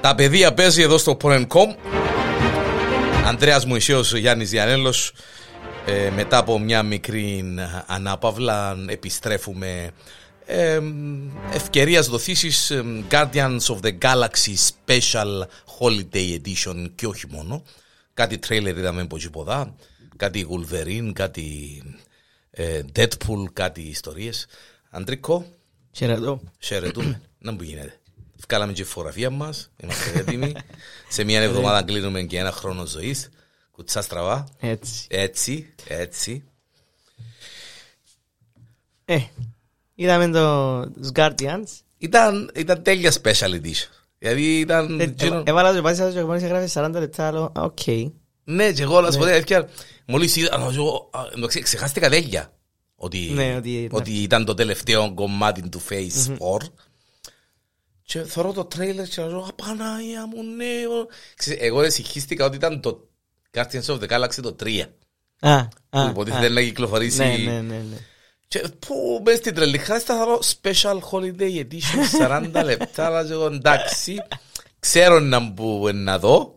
Τα παιδεία παίζει εδώ στο Porn.com. Ανδρέας Μωυσέος Γιάννης Διανέλος. Ε, μετά από μια μικρή ανάπαυλα επιστρέφουμε ε, ευκαιρίας δοθήσεις ε, Guardians of the Galaxy Special Holiday Edition και όχι μόνο. Κάτι τρέιλερ είδαμε από ποδά, κάτι Wolverine, κάτι ε, Deadpool, κάτι ιστορίες. Αντρικό, Χαιρετώ. χαιρετούμε. Να μου γίνεται. Βγάλαμε και φωτογραφία μας, είμαστε έτοιμοι. Σε μια εβδομάδα κλείνουμε και ένα χρόνο ζωής. Κουτσά στραβά. Έτσι. Έτσι, έτσι. Ε, είδαμε το, τους Guardians. Ήταν, ήταν τέλεια special edition. Δηλαδή ήταν... Ε, εκείνο- Έβαλα το πάση και μόλις έγραφε 40 λεπτά, άλλο, «Α, οκ. Ναι, και εγώ να σου πω την αλήθεια, μόλις είδα, να σου πω, α, εντάξει, ξεχάστηκα τέλεια. Ότι, Ναι, ότι- ότι ήταν το τελευταίο κομμάτι του Phase 4. Και θωρώ το τρέιλερ και λέω, απανάγια μου, ναι. ο-». Ξέρεις, Εγώ εσυχίστηκα ότι ήταν το Guardians of the Galaxy το 3. Α, Που α, υποτίθεται α. να κυκλοφορήσει. Ναι, ναι, ναι, ναι. Και που μες στην τρελή χάρη θα θωρώ Special Holiday Edition 40 λεπτά. Αλλά και εγώ εντάξει, ξέρω να που να δω.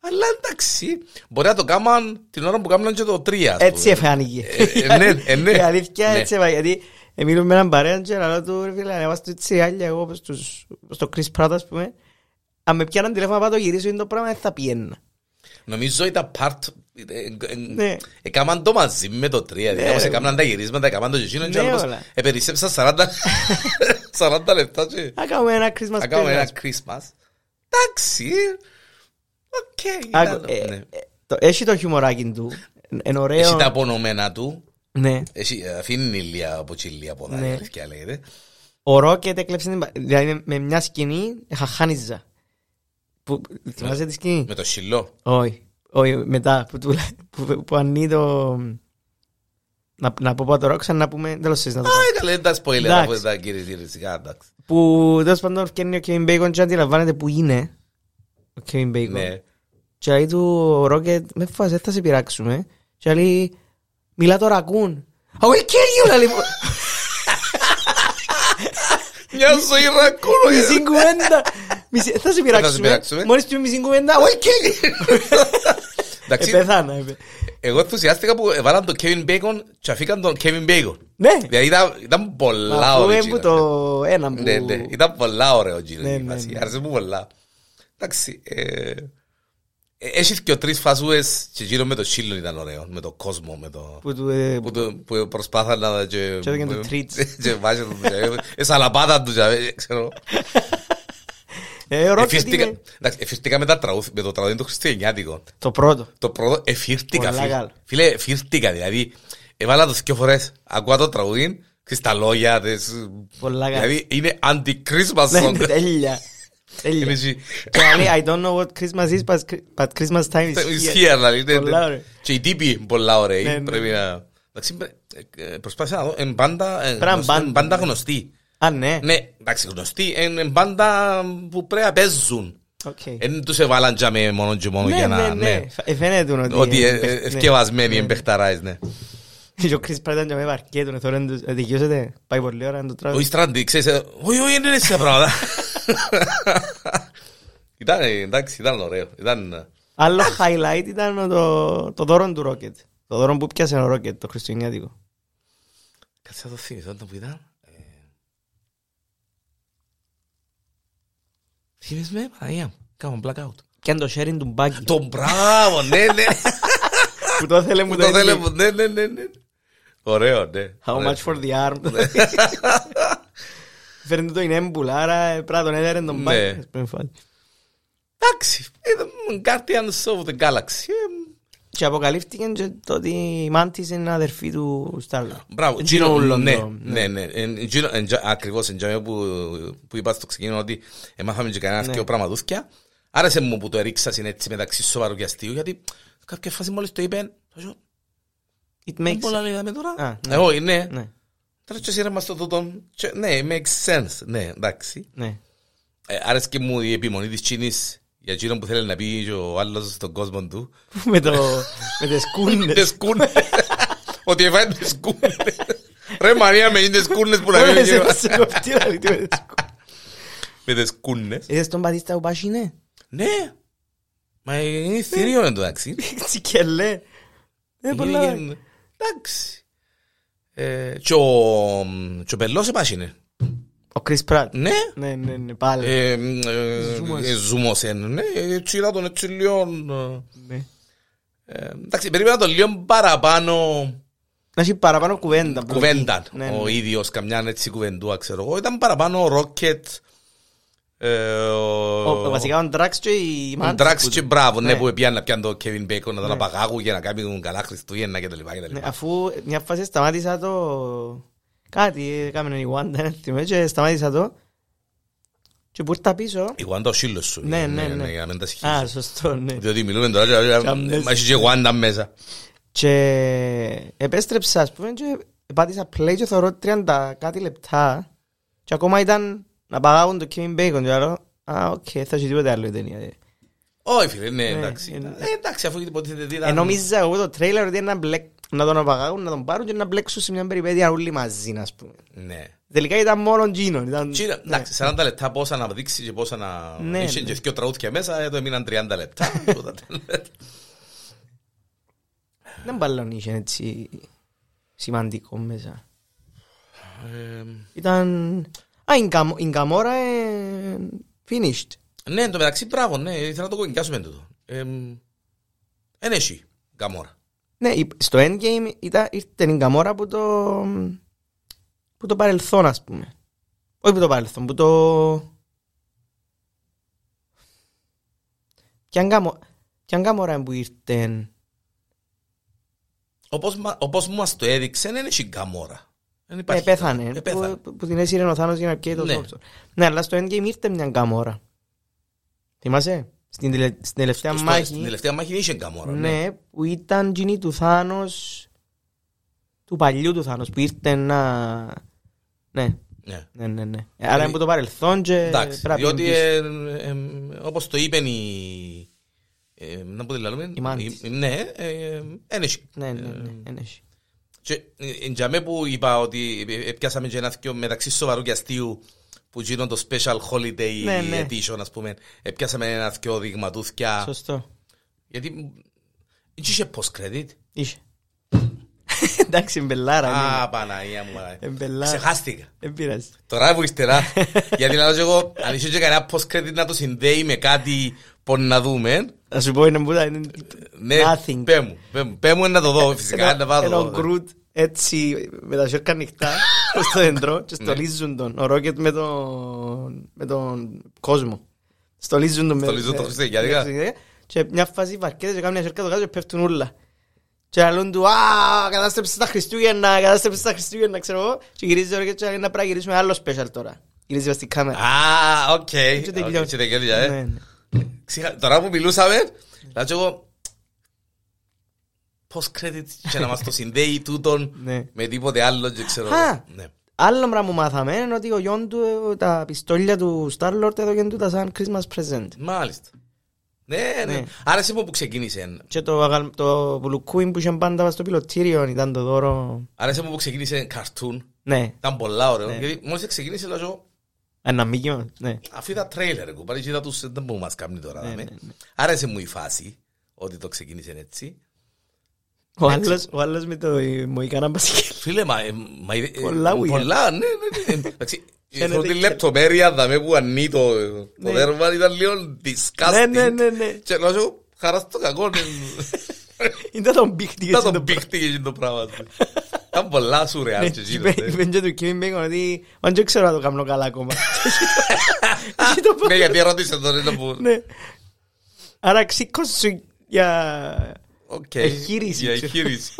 Αλλά εντάξει, μπορεί να το κάμαν την ώρα που κάμαν και το 3. ας Έτσι πούμε. εφάνηκε. Ε, ε, ναι, ε, ναι. Η αλήθεια Ναι. έτσι έφαγε, γιατί ε, μιλούμε με έναν παρέα και λέω του ρε φίλε, ανέβασε το έτσι άλλα εγώ προς τους- στο Chris Pratt ας πούμε. Αν με πιάναν τηλέφωνο να πάω το γυρίσω είναι το πράγμα δεν θα πιένα. Νομίζω ήταν part... Ναι. Έκαναν το μαζί με το 3. Δηλαδή, όπως έκαναν τα γυρίσματα, έκαναν το γεσίνο και Ναι, άλλος όλα. επερισέψαν 40 40 λεπτά και Να κάνουμε ένα Christmas να κάνουμε ένα special. Christmas. Εντάξει, οκ. Άκου, ήταν- ε, ναι. ε, το- Έχει το χιουμοράκι του. Είναι ωραίο. Έχει τα απονομένα του. Ναι. Έχει, αφήνει ηλία από τσιλία από Ναι. δάχτυλα και λέγεται. Ο Ρόκετ έκλεψε την... πα- Δηλαδή με μια σκηνή χαχάνιζα. Που, θυμάσαι τη σκηνή; Με το σιλό. Όχι. Όχι, μετά που, του, που, που ανοίγει το... Να, να πω το Ρόξαν να πούμε... Τέλος θες να το πω. Α, καλά, δεν τα spoiler Εντάξει. από τα κύριε κύριε σιγά, εντάξει. Που τέλος πάντων φτιάχνει ο Kevin Bacon και αντιλαμβάνεται που είναι. Ο Kevin Bacon. Ναι. Και λέει του ο Ρόκετ, με φάση, δεν θα σε πειράξουμε. Και λέει, μιλά το ρακούν. I will kill you, λέει. μου. Μια ζωή ρακούνο. Μισή κουβέντα. Μισή- Θα σε πειράξουμε. πειράξουμε. Μόλις πει μισή κουβέντα, I will kill you. Εντάξει, Επέθανα. επέ- εγώ ενθουσιάστηκα που έβαλαν τον Kevin Bacon και αφήκαν τον Kevin Bacon. Ναι. Δηλαδή ήταν, ήταν πολλά Μα ωραίο. πούμε που το ένα που... Ναι, ναι, ήταν πολλά ωραίο γύρω. Ναι, η ναι, φάση. ναι. Άρεσε μου πολλά. Εντάξει, ε, ε, έχει και τρεις φασούες και γύρω με το σύλλον ήταν ωραίο, με το κόσμο, με το... Που του... ε, που, το, που προσπάθαν να... Και, Και έδωκαν του treats. Και βάζει του... Ε, σαλαπάτα τους, ε, ξέρω. Ε, ο Ρόκετ Εφήρθηκα- είναι εντάξει, Εφήρθηκα με, τα τραγούδι- με το τραγούδι του Χριστιανιάτικο. το πρώτο. Το πρώτο εφήρθηκα. Πολλά φίλε. καλό. Φίλε, εφήρθηκα. Δηλαδή, έβαλα το δύο φορές. Ακούω το τραγούδι, ξέρεις τα λόγια. τις- Πολλά καλό. Δηλαδή, είναι anti-Christmas Ναι, song. ναι, τέλεια. Είναι Τέλεια. εσύ. Και λέει, I don't know what Christmas is, but but Christmas time is It's here. here, δηλαδή, ναι, Πολλά ναι. ωραία. Και οι τύποι είναι πολλά ωραίοι. Ναι, ναι. Πρέπει να... Εντάξει, ε, ε, προσπάθησα να δω. Είναι πάντα, ε, να γνωστή- μπάντα. μπάντα γνωστή. Α, ναι. Ναι, εντάξει, γνωστή. Είναι μπάντα που πρέπει να παίζουν. Οκ. Δεν τους εβάλαν τζάμε μόνο και μόνο Ναι, για ναι, να... ναι. Ε, Φαίνεται ότι... Ότι ε, ε, ε, ναι. ευκαιβασμένοι εμπεχταράεις, ναι. Και ο Chris Pratt ήταν και με βαρκέτουν, θωρούν τους, ε, δικαιώσετε, πάει πολύ ώρα να το Ο τράβει. Ιστράντη, ξέρεις, ε, όχι, όχι, είναι έτσι τα πράγματα. Ήταν, ε, εντάξει, ήταν ωραίο. Ήταν... ε, Άλλο highlight ήταν το, το δώρο του Rocket. Το δώρο που πιάσε ο Rocket, το χριστουγεννιάτικο. Κάτσε να το θυμηθώ, το που ήταν. Ε, Θυμηθείς με, Παναγία μου. Κάμε blackout. Και αν το sharing του μπάκι. Το μπράβο, ναι, ναι. Που το θέλε μου Που το το θέλω, έδινε. που- ναι, ναι, ναι, ναι. Ωραίο, ναι. How Ωραίο. much for the arm. Φέρνει το είναι έμπουλα, άρα ε, πρέπει να τον έδερε τον Ναι. μπάκι. Ας πούμε, φάση. Εντάξει, ήταν Guardians of the Galaxy. Ε, Και αποκαλύφθηκε και το ότι η Μάντις είναι αδερφή του Στάρλο. Μπράβο, Gino Gino, Ulon, ναι, το- ναι, ναι. Εν- Gino- εν- τζα- Ακριβώς, εν τζαμέ που, που είπα στο ξεκίνημα ότι εμάθαμε και κανένα Ναι. δυο πραγματούθκια. Άρεσε μου που το έριξας έτσι μεταξύ σοβαρού και αστείου, γιατί κάποια φάση μόλις το είπε, θα σου It δεν makes... πολλά λέγαμε τώρα. Α, ναι. Τώρα και σύρεμα στο τούτο. και- Ναι, makes sense. Ναι, εντάξει. ναι. Ε, Άρεσε και μου η επιμονή της Τσίνης για εκείνο που θέλει να πει και ο άλλος στον κόσμο του. Με το... Με τις Τις σκούνες. σκούνες. Ότι έφαγε τις σκούνες. Ρε Μαρία με είναι τις σκούνες που να Όλες λέει σε κοφτήρα, λέει, με τις σκούνες. με τις σκούνες. Είδες τον Πατίστα που πας είναι; Ναι. Μα είναι θηρίο εντάξει. Έτσι και λέει. Ε, πολλά. Είναι- Εντάξει. Ε, Και ο και ο Πελός επάσχινε. Ο Chris Pratt. Ναι. Ναι, ναι, ναι, πάλι. Ε, ε, Ζούμος. ε, Ζούμος είναι. Ναι, έτσι είδα τον έτσι λίγο... ε, Ναι. ε, Εντάξει, περίμενα τον λίγο παραπάνω Να έχει παραπάνω κουβέντα. κουβέντα. Ναι, Ο ναι. ίδιος καμιά έτσι κουβεντούα, ξέρω εγώ. Ήταν παραπάνω ο Ρόκετ. ε, Ο- Βασικά ο Drax και η Ο Mantis Ντράξ που- και μπράβο, ναι, Ναι. που πιάνε να πιάνε το Kevin Bacon να τον Ναι. απαγάγουν για να κάνουν καλά Χριστούγεννα και τα λοιπά και τα Ναι, λοιπά. αφού μια φάση σταμάτησα το... Κάτι έκαμε η Wanda, δεν θυμάμαι, και σταμάτησα το. Και που ήρθα πίσω... Η Wanda ο σύλλος σου. Ναι, ναι, ναι. Για να μην τα Α, σχήσεις. σωστό, ναι. Διότι μιλούμε τώρα και Καμπές. μα έχει και Wanda μέσα. Και επέστρεψα, ας πούμε, και πάτησα play και θεωρώ 30 κάτι λεπτά και ακόμα ήταν να παγάγουν το Kevin Bacon και λέω, α, οκ, θα έχει τίποτε άλλο η ταινία. Όχι φίλε, ναι, Ναι, εντάξει. είναι- Ε, Εντάξει, αφού υποτίθεται ότι Ε, ήταν... νόμιζα εγώ το τρέιλερ ότι είναι να, μπλεκ, να τον απαγάγουν, να τον πάρουν και να μπλέξουν σε μια περιπέτεια όλοι μαζί, ας πούμε. Ναι. Τελικά ήταν μόνο Gino. Ήταν... Τσίρα, ναι. Εντάξει, 40 λεπτά πόσα να δείξει και πόσα να... Ναι, Είχε ναι. και δύο τραγούδια μέσα, εδώ έμειναν 30 λεπτά. Τότε τέλος. Δεν μπαλόν είχε έτσι σημαντικό μέσα. Ε, Ήταν... Α, η Γκαμ- η Γκαμόρα ε, finished. Ναι, εν τω μεταξύ, μπράβο, ναι, ήθελα να το κοκκινιάσουμε τούτο. Εν έχει, Γκαμόρα. Ναι, η- στο Endgame ήταν, ήρθε η Γκαμόρα που το... που το παρελθόν, ας πούμε. Όχι που το παρελθόν, που το... Ποιαν Γκαμο- ποιαν Γκαμόρα είναι που ήρθε... Όπως, μα- όπως μας το έδειξε, δεν έχει Γκαμόρα. Δεν Ε, υπάρχει πέθανε. Γκαμόρα. Ε, πέθανε. Που, που την έσυρε ο Θάνος για να πιέει το Ναι. Θόρτορ. Ναι, αλλά στο Endgame ήρθε μια Γκαμόρα. Θυμάσαι; Στην, τελε- στην τελευταία Στο- μάχη. Στην τελευταία μάχη είχε Γκαμόρα. Ναι. Ναι, που ήταν εκείνη του Θάνος του παλιού του Θάνος που ήρθε να... Ναι, Ναι. ναι, ναι, ναι. Ε, Άρα είναι που το παρελθόν και Εντάξει, πρέπει να διότι πίσω. ε, ε, ε, όπως το είπεν η... ε, να πω τη λαλούμε. Η Μάντης. η- Ναι, ε, δεν έχει. Ναι, ναι, ναι, δεν έχει. Και ε, εν τζαμέ που είπα ότι ε, ε, πιάσαμε και ένα θκιο μεταξύ σοβαρού και αστείου που γίνον το special holiday Ναι, ναι. edition ας πούμε ε, πιάσαμε ένα θκιο δειγματούθκια Σωστό. γιατί δεν είχε post credit Είχε. Εντάξει, μπελάρα. Α, Παναγία μου Παναγία. Εμπελάρα. Ξεχάστηκα Δεν πειράζει. Τώρα που ύστερα γιατί λέω και εγώ αν είχε και κανένα post credit να το συνδέει με κάτι που να δούμε Θα σου πω είναι που ήταν ναι, nothing. πέ μου, πέ μου, πέ μου να το δω φυσικά να πάω Ένα το δω. γκρουτ έτσι με τα σέρκα ανοιχτά στο δέντρο και στολίζουν τον. Ο Ρόκετ με τον, με τον κόσμο. Στολίζουν τον. με- Στολίζουν τον με- Χριστουγεννιάτικα. με- Και μια φάση βαρκέται και κάνουν μια σέρκα το κάτω και πέφτουν όλα. Και λαλούν του, α, κατάστρεψε τα Χριστούγεννα, κατάστρεψε τα Χριστούγεννα, ξέρω εγώ. Και γυρίζει ο Ρόκετ και λέει να πρέπει να γυρίσουμε άλλο special τώρα. Γυρίζει μες στην κάμερα. Α, οκ. Και Οκ, τελειώνει. Και τελειώνει, ε. Ναι, ναι. Ξεχα- Τώρα που μιλούσαμε, θα πω εγώ post credit και να μας το συνδέει τούτον Ναι. με τίποτε άλλο και ξέρω Α. εγώ. Ναι. Άλλο πράγμα που μάθαμε είναι ότι ο γιον του ε, τα πιστόλια του Star-Lord έδωκε του τα σαν Christmas present. Μάλιστα. Ναι, ναι. Ναι. Άρεσε μου που ξεκίνησε; Και το, αγαλ- το πουλουκούιν που είχε πάντα μες στο πιλωτήριο ήταν το δώρο. Άρεσε μου που ξεκίνησε καρτούν. Ναι, Ήταν πολλά ωραίο. Ναι. Γιατί μόλις ξεκίνησε λέω εγώ, ένα μήκημα. Ναι. αφού είδα τρέιλερ, εγώ πάλι είδα τους, δεν μπορούμε να μας κάνει τώρα. Ναι, δάμε. ναι, ναι. Άρεσε μου η φάση ότι το ξεκίνησε έτσι. Ο Έτσι. άλλος, ο άλλος με το Μοϊκάνα Μπασκέλ. Φίλε, μα, ε, μα ε, ε, Πολλά weird. Πολλά, ναι, ναι, ναι. Εντάξει, Φαίνεται έχω τη και- λεπτομέρεια δαμε που ανεί το, το Ναι. δέρμα ήταν λίγο disgusting. Ναι, ναι, ναι, ναι. Και λέω σου, χαράς στο κακό. ναι. Ήταν τον πίχτη και Να έτσι τον πήχτη και εκείνο το πράγμα. του. Ήταν πολλά σουρεάλ Ναι, και εκείνο. είπε- είπε και του Kevin Bacon ότι «Μα δεν ξέρω να το κάνω καλά ακόμα». Έχει το Ναι, γιατί ερώτησε τον ένα που... Ναι. Άρα ξήκος σου για... Οκ. Εγχείρηση, Για ξέρω. εγχείρηση.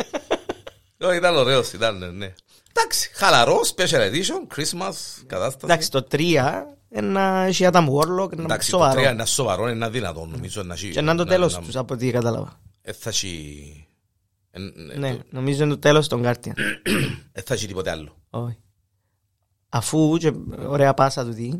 Όχι, Ήταν ωραίος, ήταν, ναι, ναι. Εντάξει, χαλαρό, special edition, Christmas, κατάσταση. Εντάξει, το 3 ένα έχει Adam Warlock, ένα Εντάξει, το σοβαρό. τρία είναι σοβαρό, είναι αδύνατο, νομίζω να έχει- Και να είναι το να- τέλος να- τους από ό,τι κατάλαβα. ε, θα έχει- ε, ε, Ναι, το- νομίζω είναι το τέλος των Guardian. ε, θα έχει τίποτε άλλο. Όχι. Αφού, και ωραία πάσα του τι,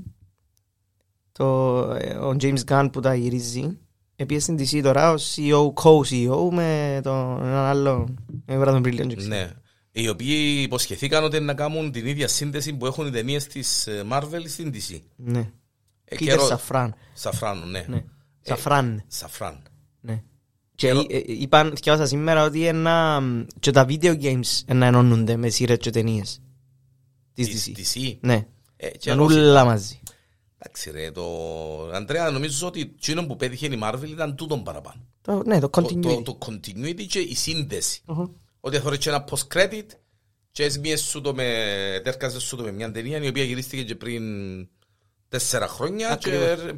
το, ε, ο James Gunn που τα γυρίζει, επίσης στην DC τώρα ως CEO, co-CEO με τον έναν άλλο, με τον Brandon Brilliant. Ναι. Οι οποίοι υποσχεθήκαν ότι να κάνουν την ίδια σύνδεση που έχουν οι ταινίες της ε, Marvel στην DC. Ναι. Ε, Peter καιρό- Safran. Σαφράνου, ναι. Ναι. Σαφράν. Σαφράν. Ναι. Και ε, ε, είπαν, θυκιάσα σήμερα ότι ένα, και τα video games να ενώνονται με σειρές και ταινίες. Της Της DC. DC. Ναι. Ε, και Είναι εγώ- όλα μαζί. Εντάξει ρε, το... Αντρέα, νομίζω ότι εκείνο που πέτυχε η Marvel ήταν τούτον παραπάνω. Το- Ναι, το Το, continuity. το, το continuity και η σύνδεση. Οχο. Ότι θα και ένα post-credit και έσμιες σου το με, τέρκαζες σου το με μια ταινία η οποία γυρίστηκε και πριν τέσσερα χρόνια και Ακριβώς.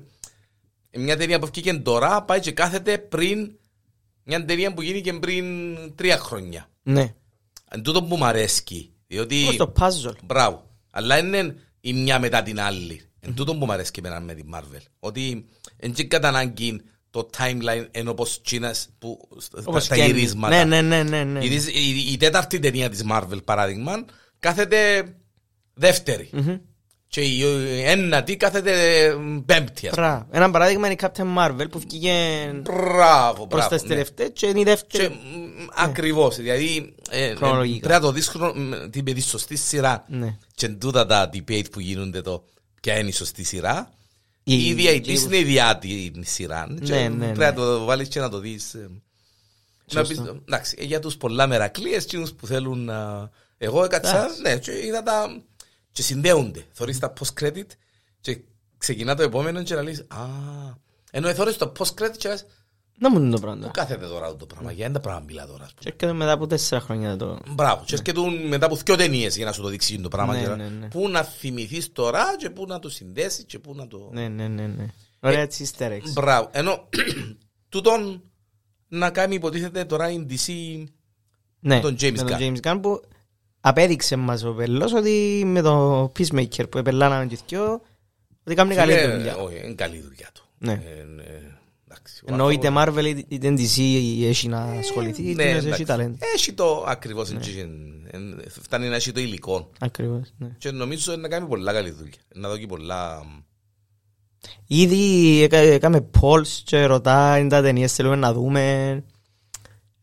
μια ταινία που βγήκε τώρα πάει και κάθεται πριν μια ταινία που γίνηκε πριν τρία χρόνια. Ναι. Εν τούτο που μου αρέσκει. Διότι, Όπως το puzzle. μπράβο, αλλά είναι η μια μετά την άλλη. Εν τούτο που μου αρέσκει εμένα με την Marvel. Ότι εν και κατά ανάγκη το timeline ενώ όπως τσίνας που στα- Όπως στα και- γυρίσματα. Ναι, ναι, ναι, ναι, ναι. Η, η, η τέταρτη ταινία της Marvel παράδειγμα κάθεται δεύτερη. Και η η ένατη κάθεται πέμπτη. ας πούμε. Μπράβο. Ένα παράδειγμα είναι η Captain Marvel που βγήκε Μπράβο, προς μπράβο. τα ναι. τελευταία και είναι η Και, δεύτερη. μ, Ακριβώς, δηλαδή ε, ε, Χρονολογικά. πρέπει να το δεις χρονο- μ, την παιδί σωστή σειρά Ναι. και τούτα τα debate που γίνονται το ποια είναι η σωστή σειρά. Η- Η ίδια η η- Disney ιδιά την σειράς. και Ναι, ναι, Πρέπει ναι. να το βάλεις και να το δεις. ε, Να πεις, εντάξει, ε, για τους πολλά μερακλείες, εκείνους που θέλουν να... Εγώ έκατσα, ναι, και είδα τα... και συνδέονται. Θωρείς τα post-credit και ξεκινά το επόμενο και να λες, α... Ενώ εθώρεις το post-credit και λες, Να μου είναι το πού πράγμα. κάθεται τώρα το πράγμα, για ένα πράγμα μιλά τώρα, ας πούμε. Και έρχεται μετά από τέσσερα χρόνια το... Μπράβο, και έρχεται μετά από δυο ταινίες για να σου το δείξει το πράγμα. Ναι, και να- ναι, ναι. Πού να θυμηθείς τώρα και πού να το συνδέσεις και πού να το... Ναι, ναι, ναι, ναι. Ωραία έτσι easter eggs. Μπράβο. Ενώ τούτον να κάνει υποτίθεται τώρα η DC Ναι, τον James με τον Gunn. James Gunn που απέδειξε μας ο Πελός ότι με το Peacemaker που επελάναμε και δυο ότι κάνει καλή Φίλε, δουλειά. Όχι, είναι καλή δουλειά του. Ναι. Ε, ε, εντάξει, ο Ενώ είτε άνθρωπος- Marvel είτε DC έχει να ασχοληθεί, Ναι, είτε έχει εντάξει. ταλέντο. Έχει το ακριβώς, έτσι, ε, ε, φτάνει να έχει το υλικό. Ακριβώς, ναι. Και νομίζω να κάνει πολλά καλή δουλειά. Να δώσει πολλά... Ήδη έκα- έκαμε polls και ρωτάει τα ταινίες θέλουμε να δούμε.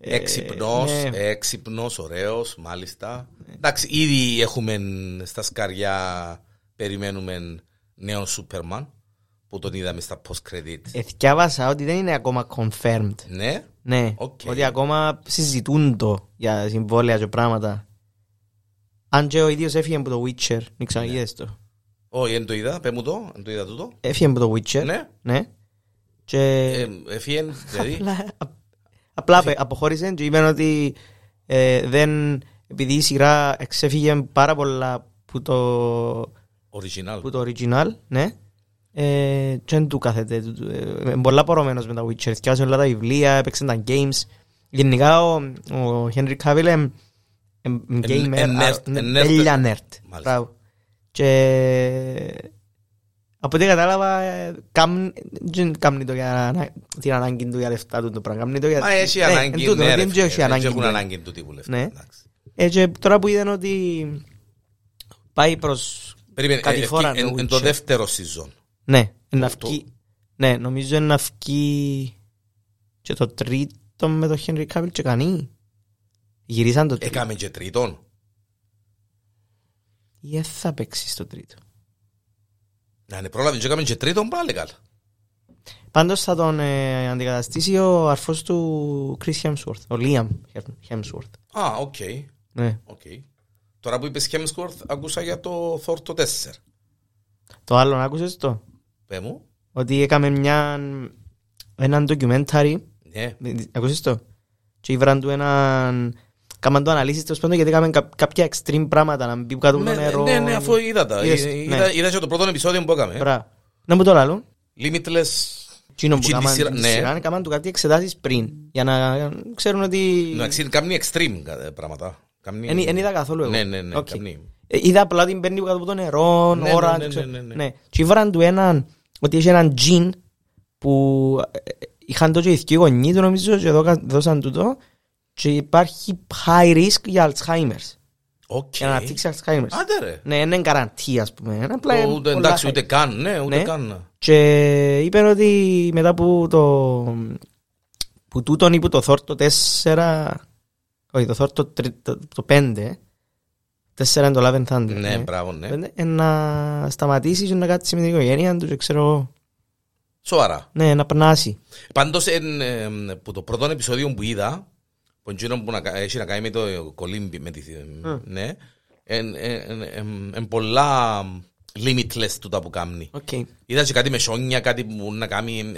Ε, Έξυπνος, ναι. έξυπνος, ωραίος, μάλιστα. Εντάξει, ήδη έχουμε στα σκαριά, περιμένουμε νέο Σούπερμαν, που τον είδαμε στα post-credit. Εθκιάβασα ότι δεν είναι ακόμα confirmed. Ναι, Ναι, Οκ. ότι ακόμα συζητούν το για συμβόλαια και πράγματα. Αν και ο ίδιος έφυγε από το Witcher, μην ξαναγίδες το. όχι, δεν το είδα, πέ μου το, δεν το είδα τούτο. Έφυγε από το Witcher. Ναι, Ναι. Και ε, έφυγε, δηλαδή, απλά, απλά απε- αποχώρησε και είπαν ότι ε, δεν, επειδή η σειρά εξέφυγε πάρα πολλά που το, original. που το original, ναι, ε, και δεν του κάθεται. του- του- ε, είναι πολλά πορωμένος με τα Witcher. Θυκιάζει όλα τα βιβλία, έπαιξε τα games. Γενικά ο, ο Henry Cavill είναι gamer, εν α, nerd, ναι, εν nerd. τέλεια nerd. Μάλιστα. Μπράβο. Και από ό,τι κατάλαβα, ε, κάμ- δεν κάνει το για να- την ανάγκη του για λεφτά του το πράγμα. Κάνει το για- Μα έχει Ναι, ανάγκη, εν τούτο, ναι, ότι ρε, δεν φίλε, έχει δεν ανάγκη έχουν του. ανάγκη του τύπου λεφτά. Ναι. εντάξει. Ε, και τώρα που είδαν ότι πάει προς Περίμενε, Κάτι ε, φορά ευκεί- το εν- εν το Witcher. δεύτερο season. Ναι, να Το- βγει. Ναι, νομίζω να βγει και το τρίτο με το Henry Cavill και κανεί. Γυρίσαν το τρίτο. Έκαμε και τρίτον. Ή δεν θα παίξεις στο τρίτο. Να είναι πρόλαβε και έκαμε και τρίτον πάλι καλά. Πάντως θα τον ε, αντικαταστήσει ο αρφός του Chris Hemsworth, ο Liam Hemsworth. Α, οκ. Ναι. οκ. Τώρα που είπες Hemsworth, άκουσα για το Thor το 4. Το άλλο άκουσες το, Πέ μου. ότι έκαμε μια, έναν documentary, Ναι. άκουσες το, και ήβραν του έναν, κάμαν το αναλύσεις τέλος πάντων γιατί έκαμε κα- κάποια extreme πράγματα να μπει κάτω από το Ναι, νερό. ναι, ναι, αφού είδα τα. Είδες, Είδα, ναι. είδα και το πρώτο επεισόδιο που έκαμε. Μπράβο. Να μου το λάλλον. Limitless. Εκείνο που Εκείνη τη κάμαν σειρά, τη ναι. σειρά, κάμαν του κάτι εξετάσεις πριν, για να ξέρουν ότι... Εντάξει, κάνει extreme κα- πράγματα. Κάνει- Εν εν είδα καθόλου εγώ. Ναι, ναι, ναι. Οκ. κάνει- Ε, Είδα απλά την παίρνει κάτω από το νερό, Ναι, ώρα. ναι, ναι, ξέρω- ναι, ναι, ναι. Ναι. Και ήβραν του έναν, ότι είχε έναν τζιν που ε, ε, είχαν το και οι δυο γονείς του νομίζω και δώκα- δώσαν του το και υπάρχει high risk για Alzheimer's. Οκ. Για να αναπτύξει Alzheimer's. Άντε ρε. Ναι, είναι guarantee ας πούμε. Είναι Απλά Το- είναι ούτε- πολλά Εντάξει, high. ούτε καν. Ναι, ούτε Ναι. καν. Και είπαν ότι μετά που το που τούτον ή που το Thor το 4 όχι το Thor το, τρι- το, το 5 4 είναι το Love and Thunder Ναι, μπράβο, ναι. Ε, ε, να σταματήσεις και να κάτσεις με την οικογένεια του και ξέρω εγώ. Σοβαρά. Ναι, να περνάσει. Πάντως, εν, ε, που το πρώτο επεισόδιο που είδα, που εκείνο που να, κα- έχει να κάνει με το κολύμπι, με τη, ναι, εν, εν, εν, εν πολλά limitless τούτα που κάνει. Οκ. Είδα και κάτι με σόνια, κάτι που να κάνει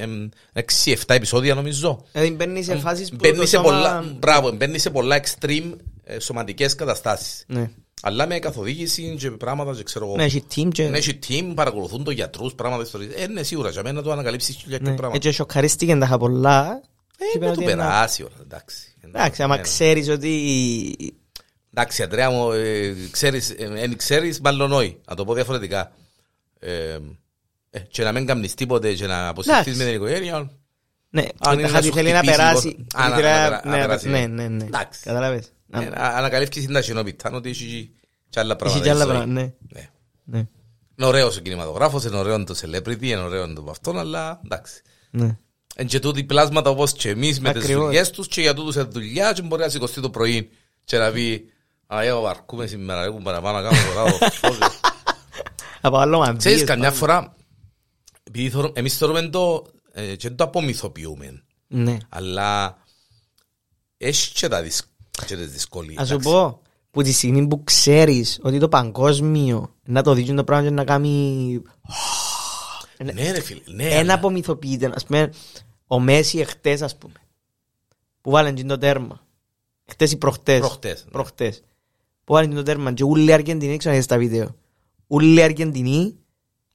6-7 επεισόδια νομίζω. Δηλαδή μπαίνει σε φάσεις που Μπαίνει το σε, σώμα- πολλά, μπράβο, μπαίνει σε πολλά extreme ε, σωματικές καταστάσεις. Ναι. Αλλά με καθοδήγηση και πράγματα και ξέρω εγώ. Ναι, έχει team και... Ναι, έχει team, παρακολουθούν τον γιατρούς, πράγματα ιστορίες. Ε, ναι, σίγουρα, για μένα το ανακαλύψεις και Ναι. πράγματα. Έτσι σοκαρίστηκε τα είχα πολλά. Ε, Και είπε να του ότι είναι- περάσει όλα, εντάξει. Εντάξει, άμα Ε, ξέρεις ότι... Εντάξει, Αντρέα μου, ε, ξέρεις, ε, εν ξέρεις, μάλλον όχι. Να το πω διαφορετικά. Ε, ε, και να μην κάνεις τίποτε και να αποσυρθείς Εντάξει. με την οικογένεια. Ναι, Αν είναι τα να χάτι σου θέλει να χτυπήσεις περάσει. λίγο- Α, να- Θέλει να να- περα- να ναι, περάσει. Ναι, ναι, ναι. Εντάξει. Καταλάβες. Ε, να- Ανακαλύφεις την ταχυνόπιτα, ότι έχει και άλλα Έχει πράγματα. κι άλλα στη ζωή. πράγματα, ναι. Ναι. Ναι. Είναι ωραίος ο κινηματογράφος, είναι ωραίο το celebrity, είναι ωραίο το αυτό, αλλά εντάξει. Ναι. Εν και τούτοι πλάσματα όπως και εμείς με τις Ακριβώς. δουλειές τους και για τούτους είναι δουλειά και μπορεί να σηκωστεί το πρωί και να πει «Α, εγώ αρκούμε σήμερα, έχουν παραπάνω να κάνω τώρα το φόβο». Από άλλο μαντίες. Ξέρεις, καμιά πάνω. φορά, επειδή θεωρώ- εμείς θεωρούμε το, ε, και δεν το απομυθοποιούμε, Ναι. αλλά έχει και, τα δυσ- και τις δυσκολίες. Ας σου εντάξει. πω, που τη στιγμή που ξέρεις ότι το παγκόσμιο να το δείχνει το πράγμα και να κάνει... Ναι ρε φίλε, ναι. Ένα αλλά- απομυθοποιείται. Ας πούμε, ο Μέση εχθές, ας πούμε, που βάλαν και το τέρμα. Χτες ή προχτές. Προχτές, ναι. Προχτές. Που βάλαν και το τέρμα. Και ούλοι Αργεντινοί, ξαναδείς τα βίντεο. Ούλοι Αργεντινοί,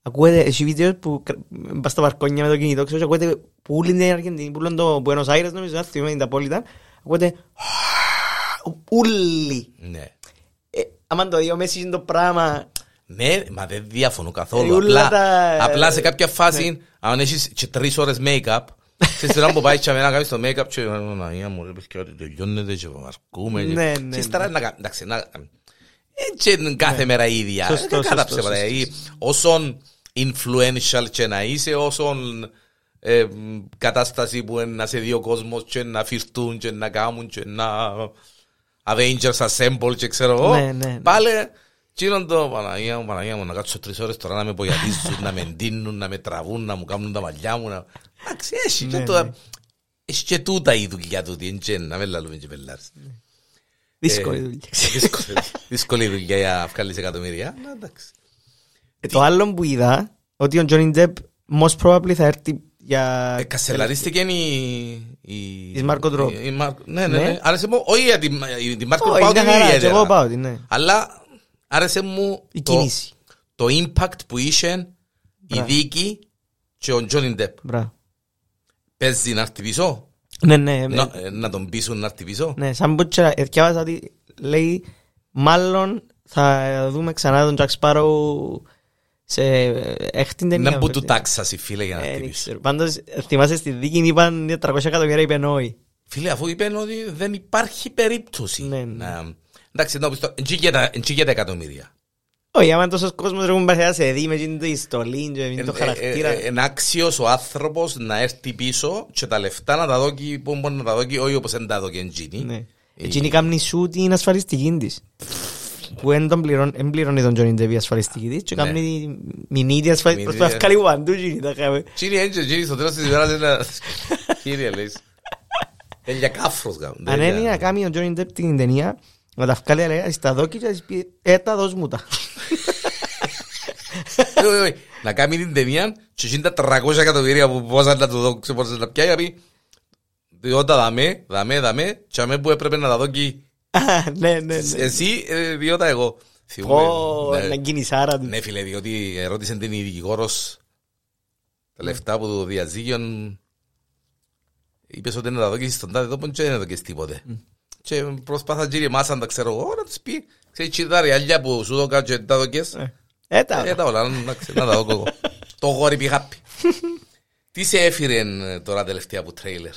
ακούετε, έχει βίντεος που κρα- πας στα παρκόνια με το κινητό, ξέρω, και ακούετε που ούλοι είναι Αργεντινοί, που λένε το Buenos Aires, νομίζω, να θυμάμαι την πόλη ήταν, ακούετε ούλοι. Ναι. Ε, άμα το δει ο Μέσης είναι το πράγμα, Ναι, μα δεν διαφωνώ καθόλου. Ε, ούλα Απλά, τα- απλά σε κάποια φάση, αν έχεις και τρεις ώρες make-up, σε σειρά που πάει και να κάνεις το make-up και «Αναία μου ρε παιδιά, ότι τελειώνεται και βαρκούμε». και- Ναι, ναι, Ξέρεις, τώρα να κα- εντάξει, να- Έτσι είναι κάθε μέρα η ίδια. Σωστό, Δεν σωστό, κατάψε σωστό. παρά. Ή Όσον influential και να είσαι, όσον ε, κατάσταση που είναι να σε δει ο κόσμος και να φυρτούν και να κάνουν και να Avengers Assemble και ξέρω εγώ. Ναι, ναι, ναι. Πάλι Τσίνον το Παναγία μου, Παναγία μου, να κάτσω τρεις ώρες τώρα να με πογιατίζουν, να με εντύνουν, να με τραβούν, να μου κάνουν τα μαλλιά μου. να- Εντάξει, έχει και Ναι, το- ναι. έχει και τούτα η δουλειά του, τι είναι, να μην λαλούμε και πελάρες. δύσκολη Ε, δουλειά. δύσκολη- Δύσκολη δουλειά για να βγάλεις εκατομμύρια. αλλά εντάξει. Ε, Το άλλο που είδα, ότι ο Johnny Depp most probably θα έρθει για... Ε, Κασελαρίστηκε η... η- Της Margot Robbie. η- η Mar- Ναι, ναι, Ναι. ναι. Άρεσε μου, όχι για την τη Μάρκο Όχι, πάω είναι την χαρά, και ιδιαίτερα. εγώ πάω την, ναι. Αλλά άρεσε μου Η το- κίνηση. το impact που είχε η Μπράβο. δίκη και ο Τζόνι Ντεπ. Μπράβο. Παίζει να έρθει πίσω, Ναι, ναι, ναι. να, ε, να τον πείσουν να έρθει πίσω. Ναι, σαν που τσα- ε, διάβασα ότι λέει μάλλον θα δούμε ξανά τον Jack Sparrow σε έκτη ταινία. Να που βέβαια. του τάξασαι φίλε για να Ε, έρθει δεν πίσω. ξέρω. Πάντως ε, θυμάσαι στη δίκη είπαν 300 εκατομμύρια είπαν όχι. Φίλε αφού είπαν ότι δεν υπάρχει περίπτωση. Ναι, ναι. να- Εντάξει, να πεις το, εντζή για τα- εντζή για τα εκατομμύρια. Όχι, άμα τόσος κόσμος έχουν πάρει να σε δει με εκείνη τη στολή και με το χαρακτήρα. Είναι άξιος ο άνθρωπος να έρθει πίσω και τα λεφτά να τα δώσει που μπορεί να τα δώσει, όχι όπως δεν τα δώσει εντζίνη. Ναι. Εκείνη κάνει σου την ασφαλιστική της. Που δεν τον πληρών- δεν πληρώνει τον Johnny Depp η ασφαλιστική της και Ναι. κάνει μηνύτη ασφαλιστική. Μηνύτη, Προσπαθεί να βγάλει παντού εκείνη τα χάμε. Τσίνη έντζε, τσίνη στο τέλος της ημέρας είναι... Κύριε λες. Είναι για κάφρος γάμο. Αν είναι να κάνει ο Johnny Depp την ταινία, να τα βγάλει λέει, στα δόκια και να της πει «Έτα δώσ' μου τα». Όχι, όχι, όχι. Να κάνει την ταινία και εκείνη τα 300 εκατομμύρια που πόσαν να του δώσει, πόσαν να πιάει, να πει διότι δαμέ, δαμέ, δαμέ, και αμέ που έπρεπε να τα δώσει Α, Ναι, ναι, ναι. εσύ, ε, διότι εγώ. Θυμούμαι, Πω, ναι. να γίνει η Σάρα του. Ναι, φίλε, διότι ερώτησε την η δικηγόρος τα λεφτά που το διαζύγιον είπες ότι είναι να δώσεις στον τάδε τόπο και δεν έδωκες τίποτε. Και προσπάθα κύριε Μάσα, τα ξέρω εγώ, να τους πει, ξέρεις, τσι τα ριάλια που σου δώκα και τα δώκες. Ε, Έτα. Ε, τα όλα, να ξε- να τα δω εγώ. Το γόρι πηγάπη. Τι σε έφυρε ε, τώρα τελευταία που τρέιλερ;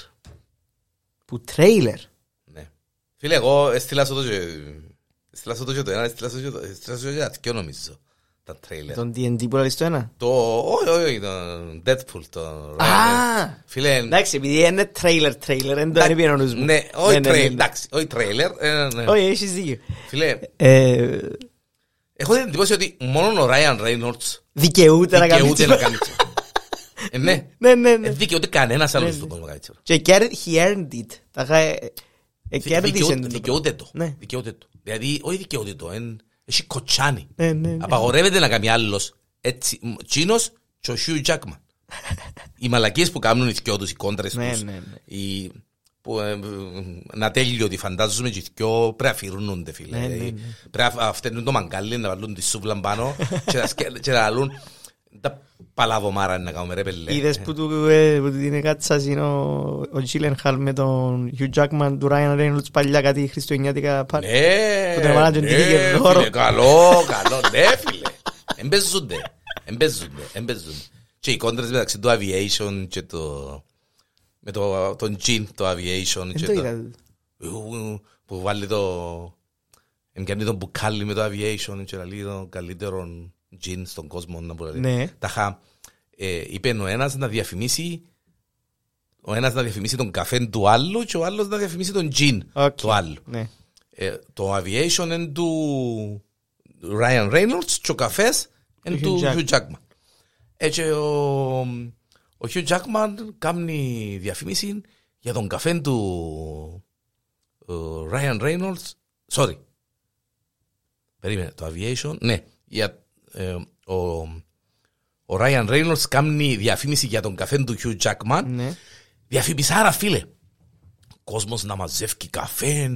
Που τρέιλερ; Ναι. Φίλε, εγώ έστειλα σου το και... Έστειλα σου το και το ένα, έστειλα σου και το... Έστειλα σου και τα δυο νομίζω. Τα τρέιλερ. Τον D&D που λέει στο ένα. Το... Όχι, όχι, όχι, το Deadpool, το... Α, Φίλε... εντάξει, επειδή είναι τρέιλερ, τρέιλερ, δεν το εντά- είναι πιένονους μου. Ναι, όχι ναι, ναι, τρέιλερ, ναι. εντάξει, όχι τρέιλερ. ε, ναι. Όχι, έχεις δίκιο. Φίλε, Ε, έχω την εντύπωση ότι μόνο ο Ryan Reynolds Δικαιούται να κάνει δικαιούται να τίποτα. κάνει αυτό. Ε, ναι. Ναι, ναι, ναι. Ε, Δικαιούται κανένας άλλος Ναι, στον ναι. κόσμο κάτι τέτοιο. Και κέρ- he earned it. Τα είχα- ε, ε, κέρδισε Δικαιούται- το Δικαιούται το. Ναι. Δικαιούται το. Δηλαδή, όχι δικαιούται το. εν- Έχει κοτσάνι. Ναι, ναι, ναι. Απαγορεύεται να κάνει άλλος έτσι. μ, Τσίνος και ο Χιου Τζάκμαν. Οι μαλακίες που κάνουν οι δυο τους, οι κόντρες Ναι, τους, ναι, ναι. οι- που, ε, ε, να τέλειο ότι φαντάζομαι και οι δυο πρέπει να φυρνούνται φίλε. Ναι, ναι, Δηλαδή, ναι. Πρέπει να φταίνουν το μαγκάλι, να βάλουν τη σούβλα πάνω και να σκε- και να λούν τα παλαβομάρα να κάνουμε ρε πελέ. Είδες που του ε, που του είναι κάτσας είναι ο, ο Gyllenhaal με τον Hugh Jackman του Ryan Reynolds παλιά κάτι χριστουγεννιάτικα πάρτι. Ναι, Που τον έβαλαν τον τύχη και δώρο. φίλε, καλό, καλό, ναι φίλε. Εν παίζονται, εν παίζονται, εν παίζονται. Και οι κόντρες μεταξύ του aviation και το... Με το, τον gin, το aviation Δεν και το το... είδα. που- που βάλει το... Εμπιάνει τον μπουκάλι με το aviation και λέει το καλύτερο gin στον κόσμο να μπορεί. Ναι. Τα είχα, ε, είπε ο ένας να διαφημίσει ο ένας να διαφημίσει τον καφέ του άλλου και ο άλλος να διαφημίσει τον gin Οκ. του άλλου. Ναι. Ε, το aviation είναι του Ryan Reynolds και ο καφές είναι Του του Hugh Hugh Jackman. Έτσι ο, ο Hugh Jackman κάνει διαφήμιση για τον καφέ του ε, Ryan Reynolds. Sorry. Περίμενε, το aviation. Ναι, για, ε, ο, ο Ryan Reynolds κάνει διαφήμιση για τον καφέ του Hugh Jackman. Ναι. Διαφημισάρα, φίλε. Κόσμος να μαζεύει καφέ,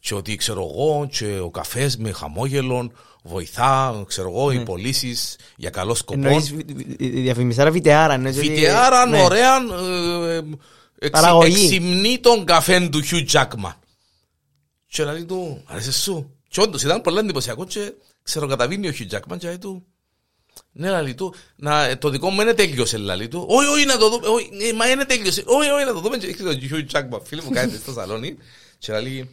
και ότι ξέρω εγώ, και ο καφές με χαμόγελο βοηθά, ξέρω εγώ, οι πωλήσεις για καλό σκοπό. Εννοείς βι- βι- διαφημισάρα βιτεάρα. εννοείς ότι- Βιτεάρα, ναι. ωραία, ε, εξυ- Παραγωγή. εξυμνεί τον καφέ του Hugh Jackman. Και λέει του, αρέσει σου. Και όντως ήταν πολύ εντυπωσιακό και ξέρω καταβίνει ο Hugh Jackman και λέει του, ναι, λαλή του, να, το δικό μου είναι τέλειωσε, λαλή του. Όχι, όχι, να το δούμε, όχι, ε, μα είναι τέλειωσε. Όχι, όχι, να το δούμε. Και έχει τον Hugh Jackman, φίλε μου, κάθεται στο σαλόνι και λέει,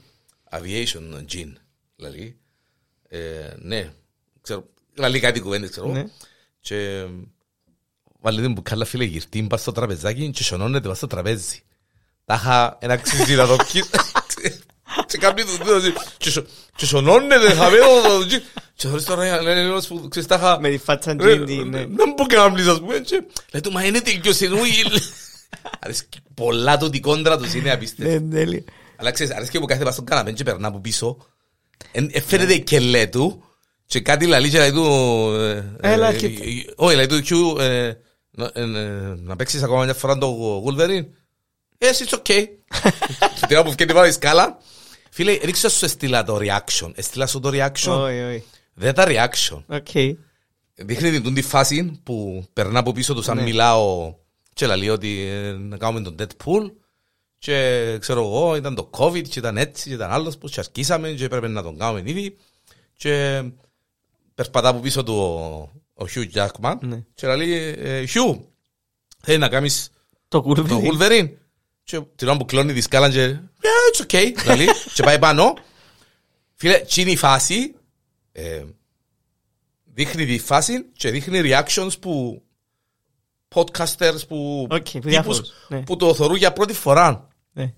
aviation gin, λαλή. Ε, ναι, ξέρω, λαλή κάτι κουβέντες, ξέρω. Ναι. Και βάλε την μπουκάλα φίλε γυρτή πας στο τραπεζάκι και σωνώνεται πας στο τραπέζι. Τα είχα ένα ξύζι να το πιείς. Και κάνει το δίδο και σω- και σωνώνεται χαμένο το τζιν. Και θωρείς τώρα λένε ένας που ξέρεις τα είχα... Με τη φάτσα Ε, τζίντι, ναι. Δεν μου κάνεις ας πούμε και λέει του μα είναι τελειώσει νούγιλ. Αρέσκει πολλά το ότι η κόντρα τους είναι απίστευτη. Ναι, τέλειο. Αλλά ξέρεις, αρέσκει που κάθεται πας στον καναπέ και περνά από πίσω. Εν- ε, Φαίνεται και λέει του και κάτι λαλεί και λέει του... ε, Έλα, ε, και- ε, Όχι, λέει του Hugh, ε, να- ε, ε, να παίξεις ακόμα μια φορά το Wolverine. Yes, it's okay. Την ώρα που βγαίνει πάνω η σκάλα. Φίλε, ρίξα σου έστειλα το reaction. Έστειλα σου το reaction. Όχι, όχι. Δεν τα reaction. Οκ. Δείχνει την τη φάση που περνά από πίσω τους σαν Ναι. μιλάω και λέει ότι ε, να κάνουμε τον Deadpool και ξέρω εγώ ήταν το COVID και ήταν έτσι και ήταν άλλος που και ασκήσαμε και έπρεπε να τον κάνουμε ήδη και περπατά από πίσω του ο, ο Hugh Jackman Ναι. και λέει ε, Hugh θέλει να κάνεις Το το κουρβί. Wolverine και την ώρα που κλώνει τη σκάλα και yeah, it's okay λέει, και πάει πάνω φίλε τσίνη η φάση ε, δείχνει τη φάση και δείχνει reactions που podcasters που, Οκ, που τύπους διάφορους, ναι. που το θεωρούν για πρώτη φορά Ναι.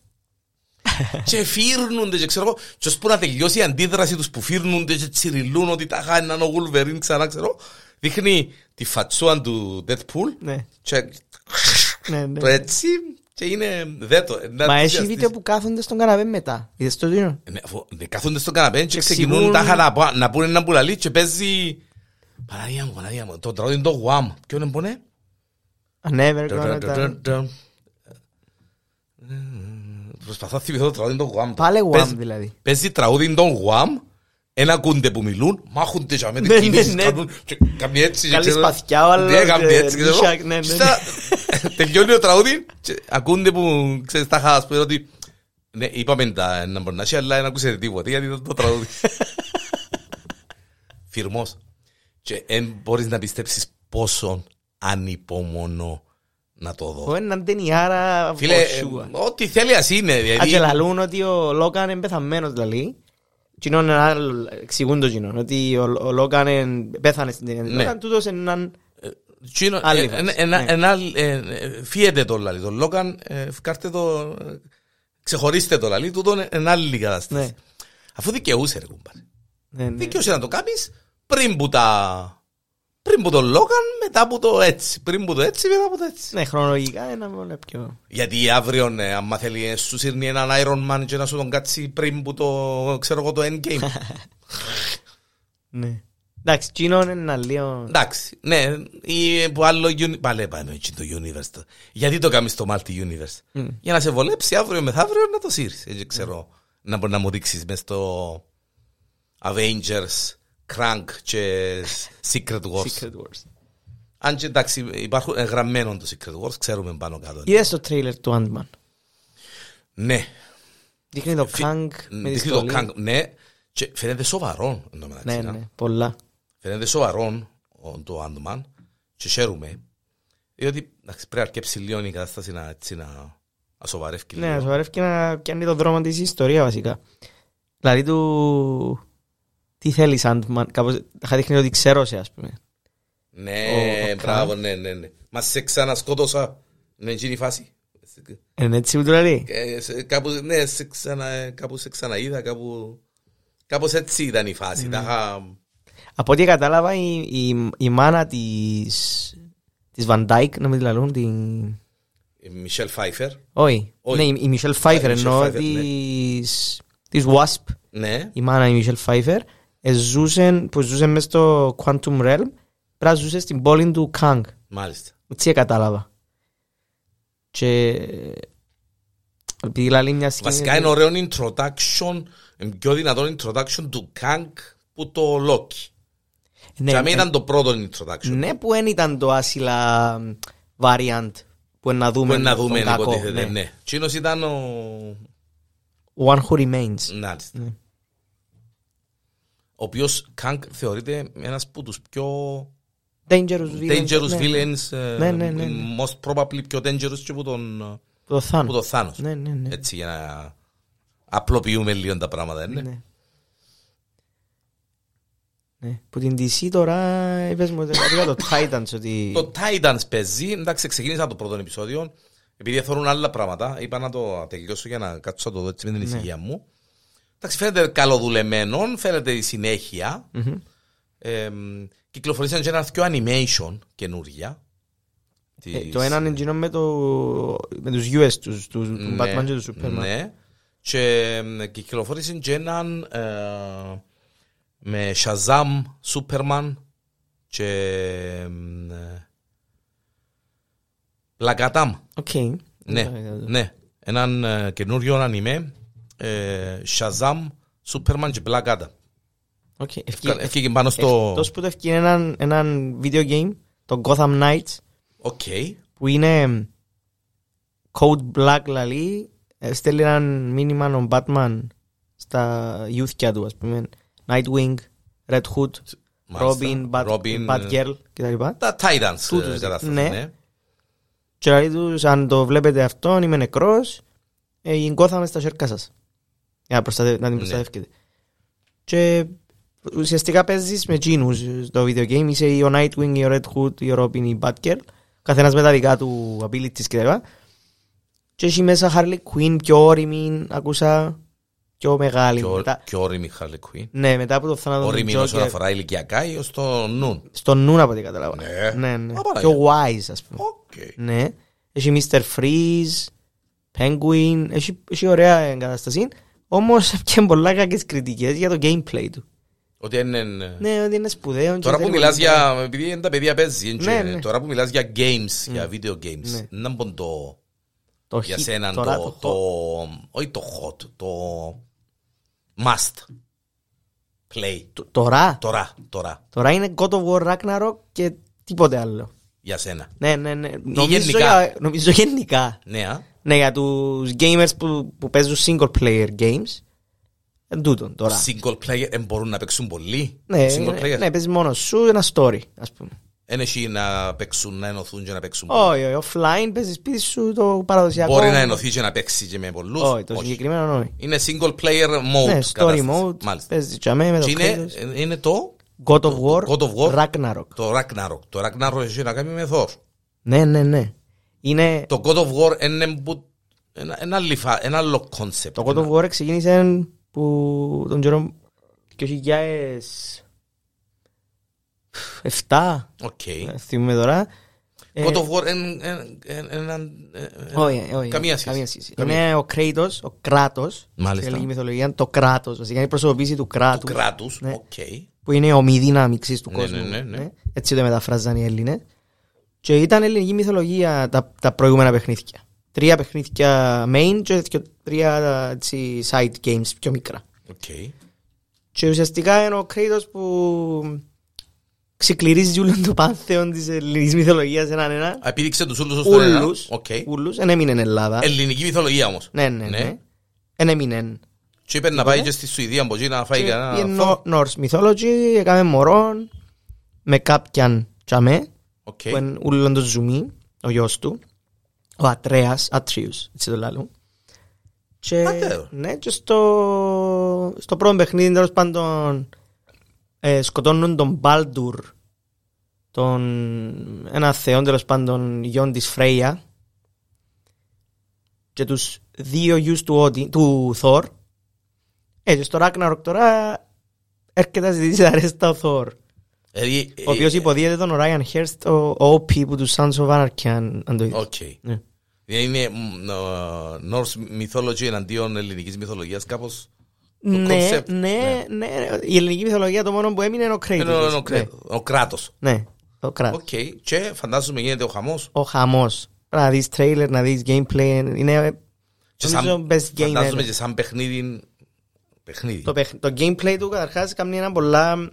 και φύρνονται και ξέρω εγώ και ώσπου να τελειώσει η αντίδραση τους που φύρνονται και τσιριλούν ότι τα χάνει ο Wolverine ξανά ξέρω δείχνει τη φατσούα του Deadpool Ναι. και Ναι, ναι. το έτσι και είναι δέτο. να Μα έχει ενθουσιαστείς. βίντεο που κάθονται στον καναπέ μετά. Είδες το τίνο. Ναι, αφού, ναι, Κάθονται στον καναπέ και Εξηγούν- ξεκινούν τα χα- να, πα- να πούνε ένα πουλαλί και παίζει... Παναγία μου, Παναγία μου, το τραγούδι είναι το Wham. Ποιο είναι πονέ; Never gonna die. Προσπαθώ να θυμηθώ το τραγούδι είναι το Wham. Πάλε Wham Παίζει- δηλαδή. Παίζει τραγούδι είναι το Wham, ένα ακούνται που μιλούν, μάχονται και με Ναι, τις ναι, κινήσεις, ναι. κάνουν και κάνει έτσι. και Καλή ξέρω- σπαθιά ο άλλος, Ναι, κάνει ε, έτσι. ξέρω. νύχια, ναι, ναι, Και στα- Τελειώνει το τραγούδι και ακούνται που ξέρεις τα χάς που ότι ναι, είπαμε τα να μπορεί να έχει, αλλά δεν ακούσετε τίποτα γιατί ήταν το τραγούδι. Φυρμός. Και δεν μπορείς να πιστέψεις πόσο ανυπομονώ να το δω. Ο έναν ταινιάρα Φίλε, ε, φωσούα. ό,τι θέλεις ας είναι. Α, και Δηλαδή, λαλούν ότι ο Λόγκαν είναι πεθαμένος δηλαδή. Κοινό είναι ένα άλλο, εξηγούν το κοινό, ότι ο, ο Λόγκαν είναι- πέθανε στην ταινία. Ναι. Λόγκαν τούτος είναι έναν... Τσίνο, Άλλη ε, φάση, ε, ένα- ναι. ένα- ε, ε, Φύεται το λαλί. Τον Λόγκαν, ε, φκάρτε το, ε, ξεχωρίστε το λαλί, τούτο είναι ένα άλλη κατάσταση. Ναι. Αφού δικαιούσε ρε κουμπάρε. Ναι, ναι. Δικαιούσε να το κάνεις πριν που τα, πριν που το Logan, μετά από το έτσι. Πριν που το έτσι, μετά από το έτσι. Ναι, χρονολογικά ένα μόνο πιο... Γιατί αύριο, ναι, άμα θέλει, ε, σου σύρνει έναν Iron Man και να σου τον κάτσει πριν που το, ξέρω εγώ, το Endgame. Ναι. Εντάξει, κοινό είναι ένα λίγο... Εντάξει, ναι, ή που άλλο uni- Πάλε πάνω έτσι το universe. το. Γιατί το κάνεις το multi-universe; Μμ. Για να σε βολέψει αύριο μεθαύριο να το σύρεις. Έτσι ξέρω. Να μπορεί να μου δείξεις μες στο Avengers, Crank και Secret Wars. Secret Wars. Αν και εντάξει υπάρχουν εγγραμμένο το Secret Wars, ξέρουμε πάνω κάτω. Είδες το τρέιλερ του Ant-Man; Ναι, Δείχνει το Φι- Kang με τη δείχνει το στολή. Kang, ναι, και φαίνεται σοβαρό εν τω μεταξύ, Ναι, να. ναι, πολλά. Φαίνεται σοβαρό ο- το Ant-Man και χαίρομαι. Διότι εντάξει, πρέπει να αρκέψει λίγο η κατάσταση να, έτσι, να ασοβαρεύει Ναι, λίγο. σοβαρεύει και να πιάνει το δρόμο της ιστορίας βασικά. Δηλαδή του... Τι θέλεις Ant-Man, κάπως θα δείχνει ότι ξέρω σε ας πούμε. Ναι, Ο- ο μπράβο, ναι, ναι, ναι. Μα σε ξανασκότωσα. Ναι, εκείνη η φάση. Είναι έτσι που του λέει. Ε, σε- κάπου, ναι, σε ξανα, κάπου σε ξαναείδα, κάπου... Κάπως έτσι ήταν η φάση. Τα είχα- Από ό,τι κατάλαβα η, η, η μάνα της, της Van Dyke, να μην τη λαλούν, την... η Μισελ Φάιφερ. Όχι, Όχι. ναι, η, η Michelle Pfeiffer Michelle εννοώ Pfeiffer, ναι. της, της Wasp, Ναι, η μάνα η Michelle Pfeiffer, ε, ζούσε, που ζούσε μες στο Quantum Realm, πρέπει να ζούσε στην πόλη του Kang. μάλιστα. Έτσι κατάλαβα. Και επειδή λαλεί μια σκηνή... Βασικά είναι ωραίο introduction, είναι πιο δυνατό introduction του Kang που το Loki. ναι, Και αμήν ε, ήταν το πρώτο introduction. ναι, που δεν ήταν το άσυλα variant που να Που δούμε είναι να τον δούμε κακό, υποτίθεται, ναι. ναι. Τσίνος ήταν ο... One Who Remains. Μάλιστα. Ναι. Ο οποίος Kang θεωρείται ένας από τους πιο Dangerous Villains. dangerous ναι, villains, ε, Ναι, ναι, ναι, ναι. most probably πιο dangerous και που τον, Το Thanos. που τον Thanos. Ναι, ναι, ναι. Έτσι για να απλοποιούμε λίγο τα πράγματα, ναι. Ναι. Ναι. Που την DC τώρα είπες μου ότι κάτι για το Titans ότι... Το Titans παίζει, εντάξει ξεκίνησα το πρώτο επεισόδιο, επειδή θέλουν άλλα πράγματα, είπα να το τελειώσω για να κάτσω να το δω έτσι με την Ναι. ησυχία μου. Εντάξει φαίνεται καλοδουλεμένο, φαίνεται η συνέχεια. Μμμ. Ε, κυκλοφορήσαν και ένα δυο animation καινούργια. Ε, Της- Το ένα είναι εκείνο με, το, με τους γιους, τους, τους του Ναι, Batman και τους Superman. Ναι. Και ε, κυκλοφόρησε και έναν ε, με Shazam, Superman και ε, Black Adam. Οκ. Ναι, ναι. Έναν ε, καινούριο anime ε, Shazam, Superman και Black Adam. Οκ. Ευκα- Έφυγε πάνω στο... Εκτός που το ευκαιρία έναν, έναν video game, το Gotham Knights, Οκ. που είναι Code Black λαλεί, ε, στέλνει ένα μήνυμα ο Batman στα youth του, ας πούμε. Nightwing, Red Hood, Μάλιστα. Robin, Bat, Robin, Batgirl κτλ. Τα Titans Τούτους, ε, κατάσταση, ναι. ναι. Και λέει τους, αν το βλέπετε αυτό, είμαι νεκρός, ε, η Gotham στα χέρια σας. Για να, προστατε- να την Ναι. προστατεύετε. Και ουσιαστικά παίζεις με εκείνους στο video game. Είσαι ή ο Nightwing, ή ο Red Hood, ή ο Robin, ή η Batgirl. Καθένας με τα δικά του abilities κτλ. Και έχει μέσα Harley Quinn, πιο όρημη, ακούσα, πιο μεγάλη. Πιο- Μετά, Πιο όρημη Harley Quinn. ναι, μετά από το θάνατο του Όρημη όσον Joker, αφορά ηλικιακά ή ως το νουν; στον νου από ό,τι καταλάβα. Ναι. ναι, ναι. Α, Παναγία. Πιο wise, ας πούμε. Οκ. Ναι. Έχει Mr. Freeze, Penguin, έχει, έχει ωραία εγκαταστασία. Όμως και πολλά κακές κριτικές για το gameplay του. Ότι είναι... Ναι, ότι είναι σπουδαίο. και Τώρα που θέλει μιλάς πολύ- για... Επειδή είναι τα παιδιά παίζει, έτσι, Ναι, ναι. τώρα που μιλάς για games, για video games, Ναι. να μπω το... το Για hit σένα τώρα, το... το όχι το hot, το must play. το- Τώρα, Τώρα, τώρα, τώρα είναι God of War Ragnarok και τίποτε άλλο. Για σένα. Ναι, ναι, ναι. Νομίζω γενικά. για- Νομίζω γενικά. Ναι, α. Ναι, για τους gamers που, που παίζουν single player games. Εν τούτον τώρα. Single player δεν μπορούν να παίξουν πολύ. Ναι, Single ναι, player. ναι, παίζεις μόνος σου ένα story, ας πούμε. Δεν έχει να παίξουν, να ενωθούν και να παίξουν πολύ. Όχι, όχι, offline παίζεις σπίτι σου το παραδοσιακό. Μπορεί να ενωθεί και να παίξει και με πολλούς. Όχι, το Όχι. συγκεκριμένο όχι. Είναι single player mode. Ναι, story κατάσταση. mode, Μάλιστα. παίζεις τζαμέ με το Και είναι, Kratos. είναι το, God of War, God of War. Ragnarok. το Ragnarok. Το Ragnarok έχει να κάνει με Thor. Ναι, ναι, ναι. Είναι, Το God of War είναι που- ένα, ένα, λιφα- ένα άλλο concept. το God of War ξεκίνησε που τον καιρό 2000... 7, Οκ. ε, θυμούμαι τώρα. Ε, God of War εν- εν- εν- έναν- ε, ε, όχι, όχι, Καμία σχέση. Καμία. Είναι ο Kratos, ο κράτος. Μάλιστα. Στην ελληνική μυθολογία, το κράτος. Βασικά είναι η προσωποποίηση του κράτους. του κράτους. Ναι. Οκ. Που είναι ομιδύναμιξης του Ναι, κόσμου. ναι, ναι, ναι. Έτσι το μεταφράζαν οι Έλληνες. Και ήταν ελληνική μυθολογία τα, τα προηγούμενα παιχνίδια. Τρία παιχνίδια main και δυο- τρία έτσι, side games πιο μικρά. Οκ. Και ουσιαστικά είναι ο Kratos που ξεκληρίζει όλο το πάνθεον της ελληνικής μυθολογίας έναν ένα. Α, Επίδειξε τους ούλους ως τον ένα. Ούλους, Οκ. ούλους, δεν έμεινε Ελλάδα. Ελληνική μυθολογία όμως. Ναι, ναι, Ναι. ναι. Δεν έμεινε. Και είπε να πάει και στη Σουηδία από εκεί να φάει Και κανένα πήγε φω. Νο- Norse mythology, έκαμε μωρόν με κάποιαν τζαμέ. Οκ. που είναι ούλον το ζουμί, ο γιος του, ο Ατρέας, Ατρίους, έτσι το λέω. Και, Ατρέο. ναι, και στο, στο πρώτο παιχνίδι τέλος πάντων ε, σκοτώνουν τον Μπάλντουρ, τον, ένα θεό τέλος πάντων γιον της Φρέια και τους δύο γιους του, Ότι, του Thor. Ε, και στο Ragnarok τώρα έρχεται να ζητήσει τα ρέστα ο Thor. Δηλαδή, Ο οποίος ε, υποδίεται τον Ryan Hurst, ο, ο Opie που το Sons of Anarchy, αν, αν το είδες. Οκ. Ναι. Δηλαδή είναι μ, ο, Norse mythology εναντίον ελληνικής μυθολογίας κάπως. Ναι, concept, ναι, ναι, η ελληνική μυθολογία το μόνο που έμεινε είναι ο Είναι ο- Kratos. ο Kra- ο Kratos. Ναι, ναι, το Kratos. Οκ. Και φαντάζομαι γίνεται ο χαμός. Ο χαμός. Πρέπει να δεις trailer, να δεις gameplay, είναι Και νομίζω σαν, best game φαντάζομαι ever. και σαν παιχνίδι. Παιχνίδι. Το, παιχν- το gameplay του καταρχάς κάνει ένα πολλά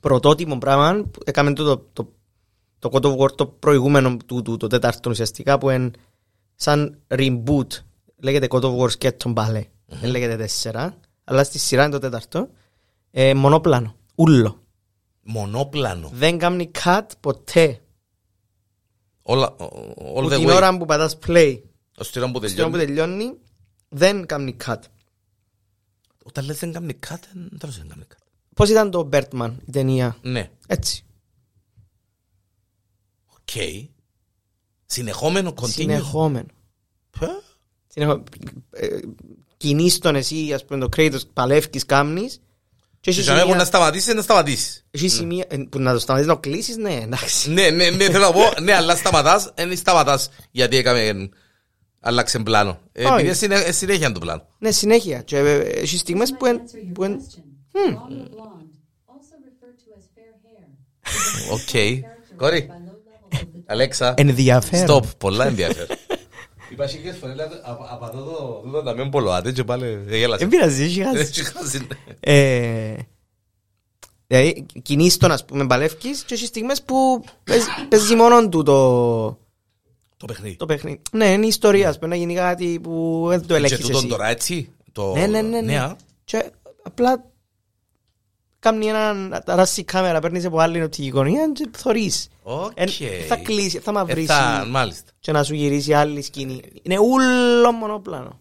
πρωτότυπο πράγμα. που Έκαμε το, το, το, το God of War το προηγούμενο του, του, το τέταρτο ουσιαστικά που είναι σαν reboot. Λέγεται God of War Skeleton Ballet. Δεν λέγεται τέσσερα. Αλλά στη σειρά είναι το τέταρτο. Ε, μονόπλανο. Ούλο. Μονόπλανο. Δεν κάνει cut ποτέ. Όλα, all Που the την way. ώρα που πατάς play. Ως την ώρα που Στην ώρα που τελειώνει. τελειώνει δεν κάνει cut. Όταν λες δεν κάνει κάτι, δεν τέλος δεν κάνει κάτι. Πώς ήταν το Bertman η ταινία; Ναι. Έτσι. Οκ. Συνεχόμενο continue. Συνεχόμενο. Πε. Συνεχώ... Ε, κινείς τον εσύ, ας πούμε, το Kratos, παλεύκεις, κάμνεις και έχεις Και αν έχουν να σημεία, σταματήσεις, να σταματήσεις. έχεις σημεία ε, που να το σταματήσεις να το κλείσεις, ναι, εντάξει. Ναι, ναι, ναι, θέλω να πω, ναι, αλλά σταματάς, δεν σταματάς γιατί έκαμε, άλλαξε πλάνο. Ε, Όχι. Επειδή συνέ- συνέχεια το πλάνο. Ναι, συνέχεια. Και ε, έχει στιγμές που εν- answer your που εν- question; Blonde or blonde, also referred to as fair hair, Οκ. Κόρη, by low levels of the Αλέξα, ενδιαφέρον. stop, πολλά ενδιαφέρον. Είπα χίλιες φορές, λέει, απ' απ' αυτό το- τούτο να μην πολλοάτε και πάλι γέλασε. Δεν πειράζει, έχει χάσει. Έτσι χάσει, ναι. Ε, Δηλαδή, κινείς τον, ας πούμε, παλεύκεις και έχεις στιγμές που παίζει- παίζει μόνο του το, Το παιχνίδι. το παιχνίδι. Ναι, είναι η ιστορία, ας πούμε, να γίνει κάτι που δεν το Και ελέγχεις τούτον εσύ. τώρα έτσι. το- Ναι, ναι, ναι, ναι. α. Και απλά κάνει έναν ταράσει κάμερα, παίρνεις από άλλη οπτική γωνία και θωρείς. Οκ. Εν- Θα κλείσει, θα Ε, μαυρίσει θα- Μάλιστα. και να σου γυρίσει άλλη σκηνή. Είναι ούλο μονοπλάνο.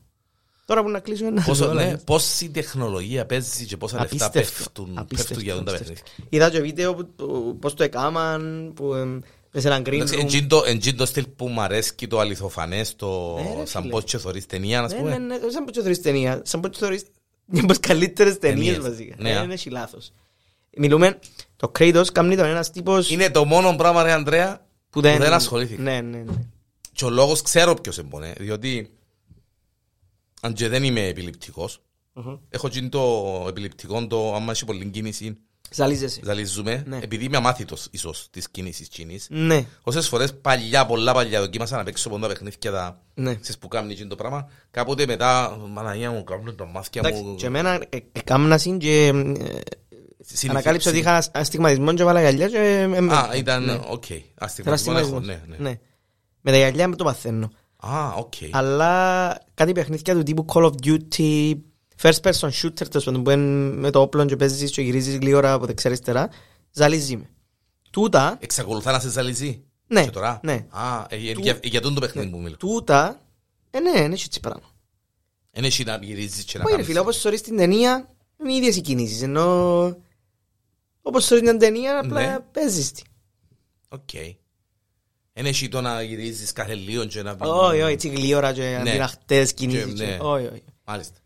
Τώρα που να κλείσουμε να Πόσο, δω, ναι, δηλαδή. πόση τεχνολογία παίζει και πόσα λεφτά Απίστευτο. πέφτουν, Απίστευτο, πέφτουν για τον τα απίστευτο. παιχνίδια. Είδα και βίντεο που, που- πώς το έκαναν, που εμ, μες σε έναν green Εντάξει, room. εντζήν το- εντζήν το στυλ που μου αρέσκει το αληθοφανές, το Ναι, ρε, σαν φίλε. πώς και θωρείς ταινία, ας Ναι, ναι, πούμε. ναι, σαν πως και θωρείς ταινία, σαν πως και θωρείς μια από τις καλύτερες ταινίες Ταινίες. βασικά. Ναι, α. Δεν έχει λάθος. Μιλούμε, το Kratos κάνει τον ένας τύπος Είναι το μόνο πράγμα, ρε Ανδρέα, που δεν, δεν ασχολήθηκα. Ναι, ναι, ναι. Και ο λόγος ξέρω ποιος εμπονέ, διότι αν και δεν είμαι επιληπτικός, Μμμ. έχω γίνει το επιληπτικό, το άμα έχει πολλή κίνηση, Ζαλίζεσαι. ζαλίζουμε, Ναι. επειδή είμαι αμάθητος ίσως της κίνησης κίνης. Ναι, Όσες φορές παλιά, πολλά παλιά δοκίμασα να παίξω πόντα παιχνίδια τα ναι. ξέρεις που κάνει εκείνο το πράγμα. Κάποτε μετά, μαναγία μου, κάνουν τα μάτια Εντάξει, μου. και εμένα ε, έκαμνα συν και ε, Συνηθι- ανακάλυψα ότι συνηθι- είχα αστιγματισμό και βάλα γυαλιά και... ε, ε, Α, ήταν, ναι. οκ. Θέλω Αστιγματισμό έχω, αστιγματισμό. ναι, ναι. Ναι. Με τα γυαλιά μεν το παθαίνω. Α, οκ. Αλλά κάτι παιχνίδια του τύπου Call of Duty, first person shooter, τέλος πάντων, που είναι με το όπλο και παίζεις και γυρίζεις γλύωρα από δεξιά αριστερά, ζαλίζει με. Τούτα, Εξακολουθά να σε ζαλίζει. Ναι, Και τώρα; ναι. Α, ε, ε, Του- για- για τούτο το παιχνίδι που μιλώ. τούτα, ε, ναι, είναι έτσι πράγμα. Είναι εσύ να γυρίζεις και να Όχι ρε κάνεις. φίλε, όπως θωρείς την ταινία, είναι οι ίδιες οι κινήσεις, ενώ όπως θωρείς την ταινία, απλά Ναι. παίζεις τη. Οκ. Είναι εσύ το να γυρίζεις κάθε λίγο και να... Όχι, όχι, έτσι γλύωρα και αντιναχτές κινήσεις. ναι. και- Όχι, όχι. Μάλιστα.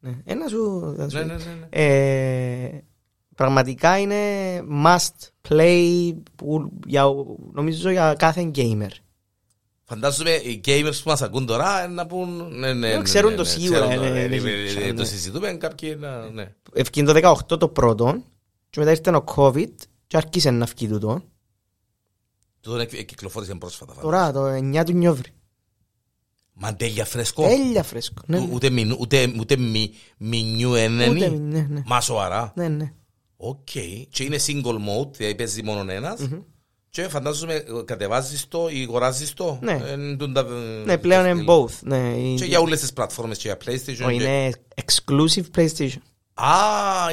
Ναι. Ένα σου... θα σου- Ναι, ναι, ναι. ναι. Ε, πραγματικά είναι must play που, για, νομίζω για κάθε gamer. Φαντάζομαι οι gamers που μας ακούν τώρα να πούν... Ναι, ναι, ναι, ξέρουν ναι, το ναι, σίγουρα, ξέρουν το, ναι, ε, ναι, ε, ναι, ε, ναι. Το συζητούμε κάποιοι να... Ναι. Εφκήκε το 18 το πρώτο και μετά ήρθε ο COVID και άρχισε να βγει τούτο. Τούτο εκ- κυκλοφόρησε πρόσφατα. φαντάζομαι. Τώρα το 9 του Νιόβρη. Μαντέλια φρέσκο. Τέλεια φρέσκο. Ναι, Ου- ναι. Ούτε, μηνού- ούτε, ούτε μη, μηνιού Ούτε, ενένη. ναι, ναι. Μα σοβαρά. Ναι, ναι. Οκ. Και είναι single mode, δηλαδή παίζει μόνο ένας. Και φαντάζομαι ε, κατεβάζεις το ή αγοράζεις το. Ναι. Εν τούν τα- Ναι, πλέον τα είναι στυλ. both. Ναι, Και για όλες τις πλατφόρμες και για PlayStation. Ο, και- είναι exclusive PlayStation. Α,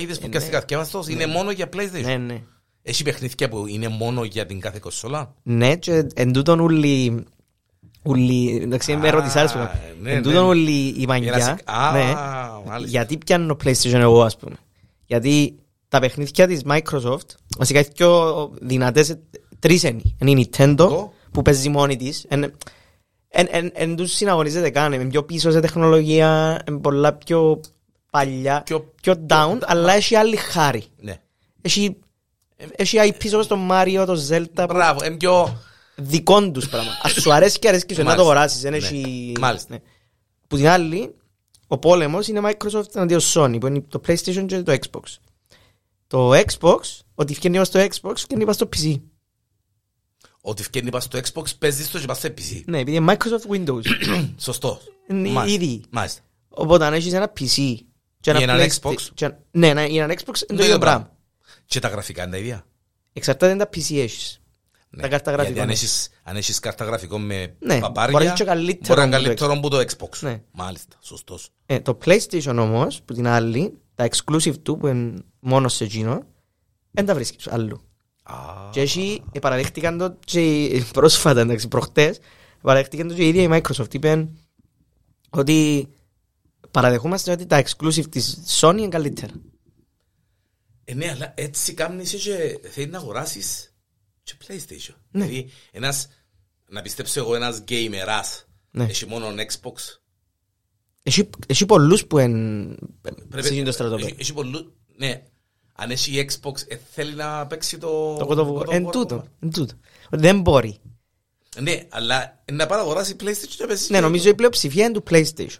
είδες που πιάστηκα θκιάμαστος. Είναι μόνο για PlayStation. Ναι, ναι. Έχει παιχνίδια που είναι μόνο για την κάθε κονσόλα; Ναι, και εν τούτον ούλοι... Ούλοι, εντάξει, με Α, ρωτήσεις άλλες που ναι, κάνω. ναι. Εν τούτον ούλοι η Ένας- μαγιά, Α, ναι, μάλιστα. γιατί πιάνω PlayStation εγώ, ας πούμε. Γιατί τα παιχνίδια της Microsoft, βασικά έχει πιο δυνατές, τρεις είναι. Είναι η Nintendo, Το. που παίζει μόνη της. Εν, εν, εν, εν τους συναγωνίζεται καν, είναι πιο πίσω σε τεχνολογία, είναι πολλά πιο παλιά, Πιο- πιο down, αλλά έχει άλλη χάρη. Ναι. Έχει, έχει IP όπως το Mario, το Zelda, Μπράβο, είναι πιο... δικών τους πράγμα. Ας σου αρέσει και αρέσει και σου να το Μάλιστα. αγοράσεις. δεν Ναι. έχει- Μάλιστα. ναι. Που την άλλη, ο πόλεμος είναι Microsoft εναντίον Sony, που είναι το PlayStation και το Xbox. Το Xbox, ότι βγαίνει ως το Xbox, βγαίνει πας στο PC. Ότι βγαίνει πας στο Xbox, παίζεις το και πας στο PC. Ναι, επειδή είναι Microsoft Windows. Σωστό. Είναι Μάλιστα. ήδη. Μάλιστα. Οπότε αν έχεις ένα PC και Ή έναν PlayStation- Xbox. και ένα- Ναι, ναι, ή έναν Xbox είναι το ίδιο ίδιο πράγμα. Και τα γραφικά είναι τα ίδια. Εξαρτάται αν τα PC έχεις. Ναι. Τα κάρτα Γιατί γραφικών. αν έχεις, αν έχεις κάρτα γραφικών με Ναι, μπορεί να παπάρια, έχεις και καλύτερος μπορεί να είναι από το καλύτερο από το Xbox. Ναι. Μάλιστα, σωστός. Ε, το PlayStation όμως, που την άλλη, τα exclusive του που είναι μόνος σε εκείνο, δεν τα βρίσκεις αλλού. Α, Και έτσι ε, παραδέχτηκαν το και πρόσφατα, εντάξει, προχτές, παραδέχτηκαν το και η ίδια η Microsoft. Είπε ότι παραδεχόμαστε ότι τα exclusive της Sony είναι καλύτερα. Ε, ναι, αλλά έτσι κάνεις και θέλεις να αγοράσεις και PlayStation. Δηλαδή, ένας, να πιστέψω εγώ ένας gamerάς, Ναι. έχει μόνο Xbox. Έχει, έχει πολλούς που είναι Πρέπει- σε εκείνο το στρατόπεδο. έχει- έχει πολλού- Ναι, αν έχει Xbox, ε, θέλει να παίξει το... Το God of War. God of Εν War. τούτο, εν τούτο. Δεν μπορεί. Ναι, αλλά να πάει να αγοράσει PlayStation και να παίζει. Ναι, νομίζω η πλειοψηφία είναι του PlayStation.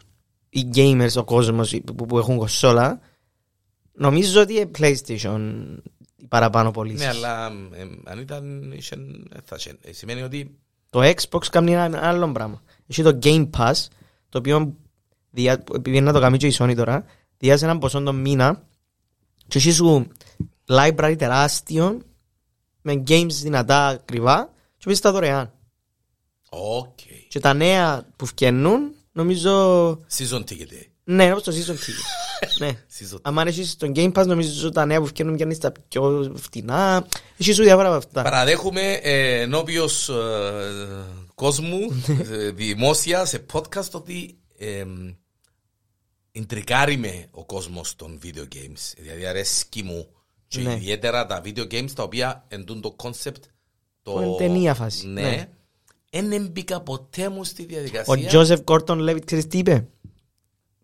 Οι gamers, ο κόσμος οι που, που έχουν κονσόλα, νομίζω ότι είναι PlayStation οι παραπάνω πωλήσεις. Ναι, αλλά ε, αν ήταν, είχε, ε, θα είχε. Ε, Σημαίνει ότι Το Xbox κάνει ένα άλλο πράγμα. Έχει το Game Pass, το οποίο διά, επειδή είναι να το κάνει και η Sony τώρα, διάς έναν ποσό τον μήνα και έχει σου library τεράστιο με games δυνατά ακριβά και παίζεις τα δωρεάν. Οκ. Και τα νέα που βγαίνουν, νομίζω, Season ticket. Ε. ναι, όπως το season ticket. ναι. Season Αν έχεις τον Game Pass, νομίζω τα νέα που βγαίνουν βγαίνουν στα πιο φτηνά. Έχει σου διάφορα από αυτά. Παραδέχομαι ε, ενώπιος ε, κόσμου, ε, δημόσια, σε podcast, ότι ε, ιντρικάρει με ο κόσμος των video games. Δηλαδή αρέσκει μου και Ναι. ιδιαίτερα τα video games τα οποία εντούν το concept το... Που είναι ταινία φάση, Ναι. ναι. Εν μπήκα ποτέ μου στη Ο διαδικασία. Joseph Gordon Levitt, ξέρεις τι είπε;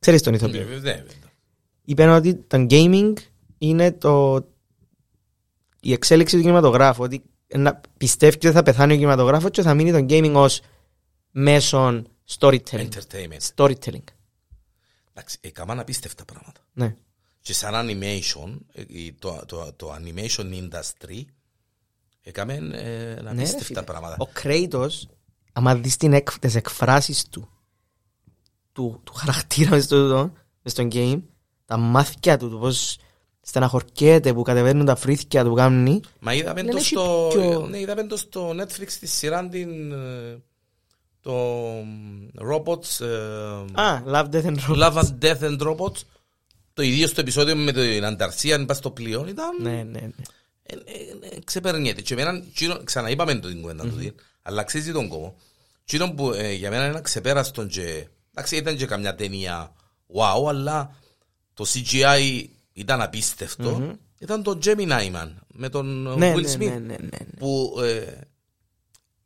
Ξέρεις τον Ναι, ηθοποιό. ναι, ναι. είπε ότι το gaming είναι το... η εξέλιξη του κινηματογράφου. Ότι να πιστεύει ότι θα πεθάνει ο κινηματογράφος και θα μείνει το gaming ως μέσον storytelling. Entertainment. Storytelling. Εντάξει, έκαναν απίστευτα πράγματα. Ναι. Και σαν animation, ε, η- το, το, το animation industry, έκαμε ε, Ναι, ρε απίστευτα φίλε. πράγματα. Ο Kratos, άμα δεις την εκ, τις εκφράσεις του, του, του χαρακτήρα μες στο, μες στο game, τα μάθηκια του, το πώς στεναχωρκέται, που κατεβαίνουν τα φρύθια του που κάνει, Μα είδαμε Δεν το, έχει στο, πιο- ναι, είδαμε το στο Netflix τη σειρά την, ε, το Robots, ε, Α, Love, Death and Robots. Love and Death and Robots, το ίδιο στο επεισόδιο με την Ανταρσία, πας στο πλοίο, ήταν Ναι, ναι, ναι. ε, ε, ε, ξεπερνιέται. Και εμένα, εκείνο- ξαναείπαμε το την κουβέντα του, αλλά αξίζει τον κόμμα. Εκείνο που ε, για μένα είναι ξεπέραστον και, εντάξει ήταν και καμιά ταινία wow, αλλά το CGI ήταν απίστευτο. Ήταν το Gemini Man με τον ε, Ναι, Will ναι, Smith ναι, ναι, ναι, ναι. που ε,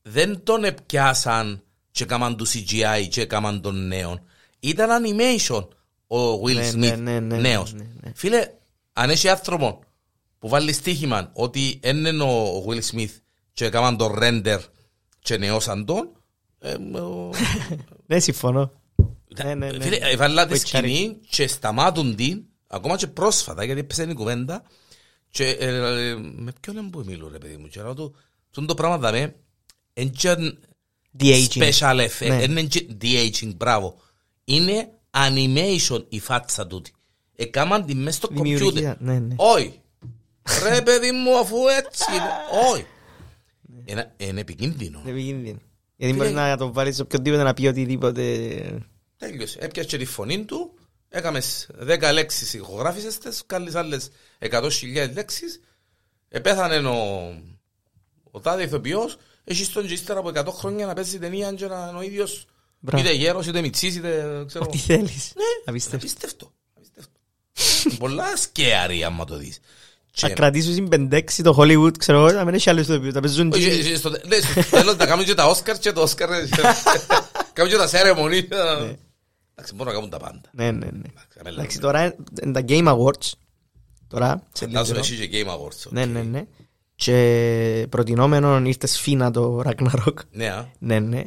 δεν τον επιάσαν και έκαναν του CGI και έκαναν τον νέο. Ήταν animation ο Will Ναι, Smith ναι, ναι, ναι, νέος. ναι, ναι. Φίλε, αν έχει άνθρωπο που βάλει στοίχημα ότι είναι ο Will Smith και έκαναν τον render και νεώσαν τον, ε, ο- Ναι, συμφωνώ. Έβαλα τη Ο σκηνή και σταμάτουν την, ακόμα και πρόσφατα, γιατί έπαιζε η κουβέντα και ε, ε, με ποιον είναι που μιλούν ρε παιδί μου και λέω του, «Τούτο το πράγμα δαμε, είναι De-aging. special effect, Ναι. είναι και de-aging, μπράβο. Είναι animation η φάτσα τούτη. Εκάμαν τη μες στο κομπιούτερ. Δημιουργία, ναι, ναι. Όχι. Ρε παιδί μου, αφού έτσι είναι. Όχι. Είναι- Είναι επικίνδυνο. Είναι επικίνδυνο. Γιατί μπορείς να το βάλεις σε οποιοδήποτε να πει οτιδήποτε. Τέλειωσε. Έπιασε και τη φωνή του, έκαμες 10 λέξεις ηχογράφησες τες, κάλεις άλλες 100.000 λέξεις, επέθανε ο, ο τάδε ηθοποιός, έχει τον και ύστερα από 100 χρόνια να παίζει ταινία και να είναι ο ίδιος Μπράβο. είτε γέρος είτε μητσής είτε ξέρω. Ό,τι θέλεις. Ναι, Απίστευτο. απίστευτο. απίστευτο. Πολλά σκέαρη άμα το δεις. Θα Και- κρατήσουν στην 5-6 το Hollywood, ξέρω εγώ, να μην έχει άλλους ηθοποιούς, να παίζουν Όχι, και- ε, στο ναι, στο τέλος να κάνουν και τα Όσκαρ και το Όσκαρ ε, κάνουν και τα σέρεμονή. Εντάξει, μπορούν να κάνουν τα πάντα. Ναι, ναι, ναι. αμέ Εντάξει, λέμε. τώρα είναι τα Game Awards. Τώρα, σε λίγο Φαντάζομαι καιρό. εσύ και Game Awards. Ναι, οκ. ναι, ναι. Και προτινόμενο ήρθες σφίνα το Ragnarok. Ναι, α. Ναι, ναι.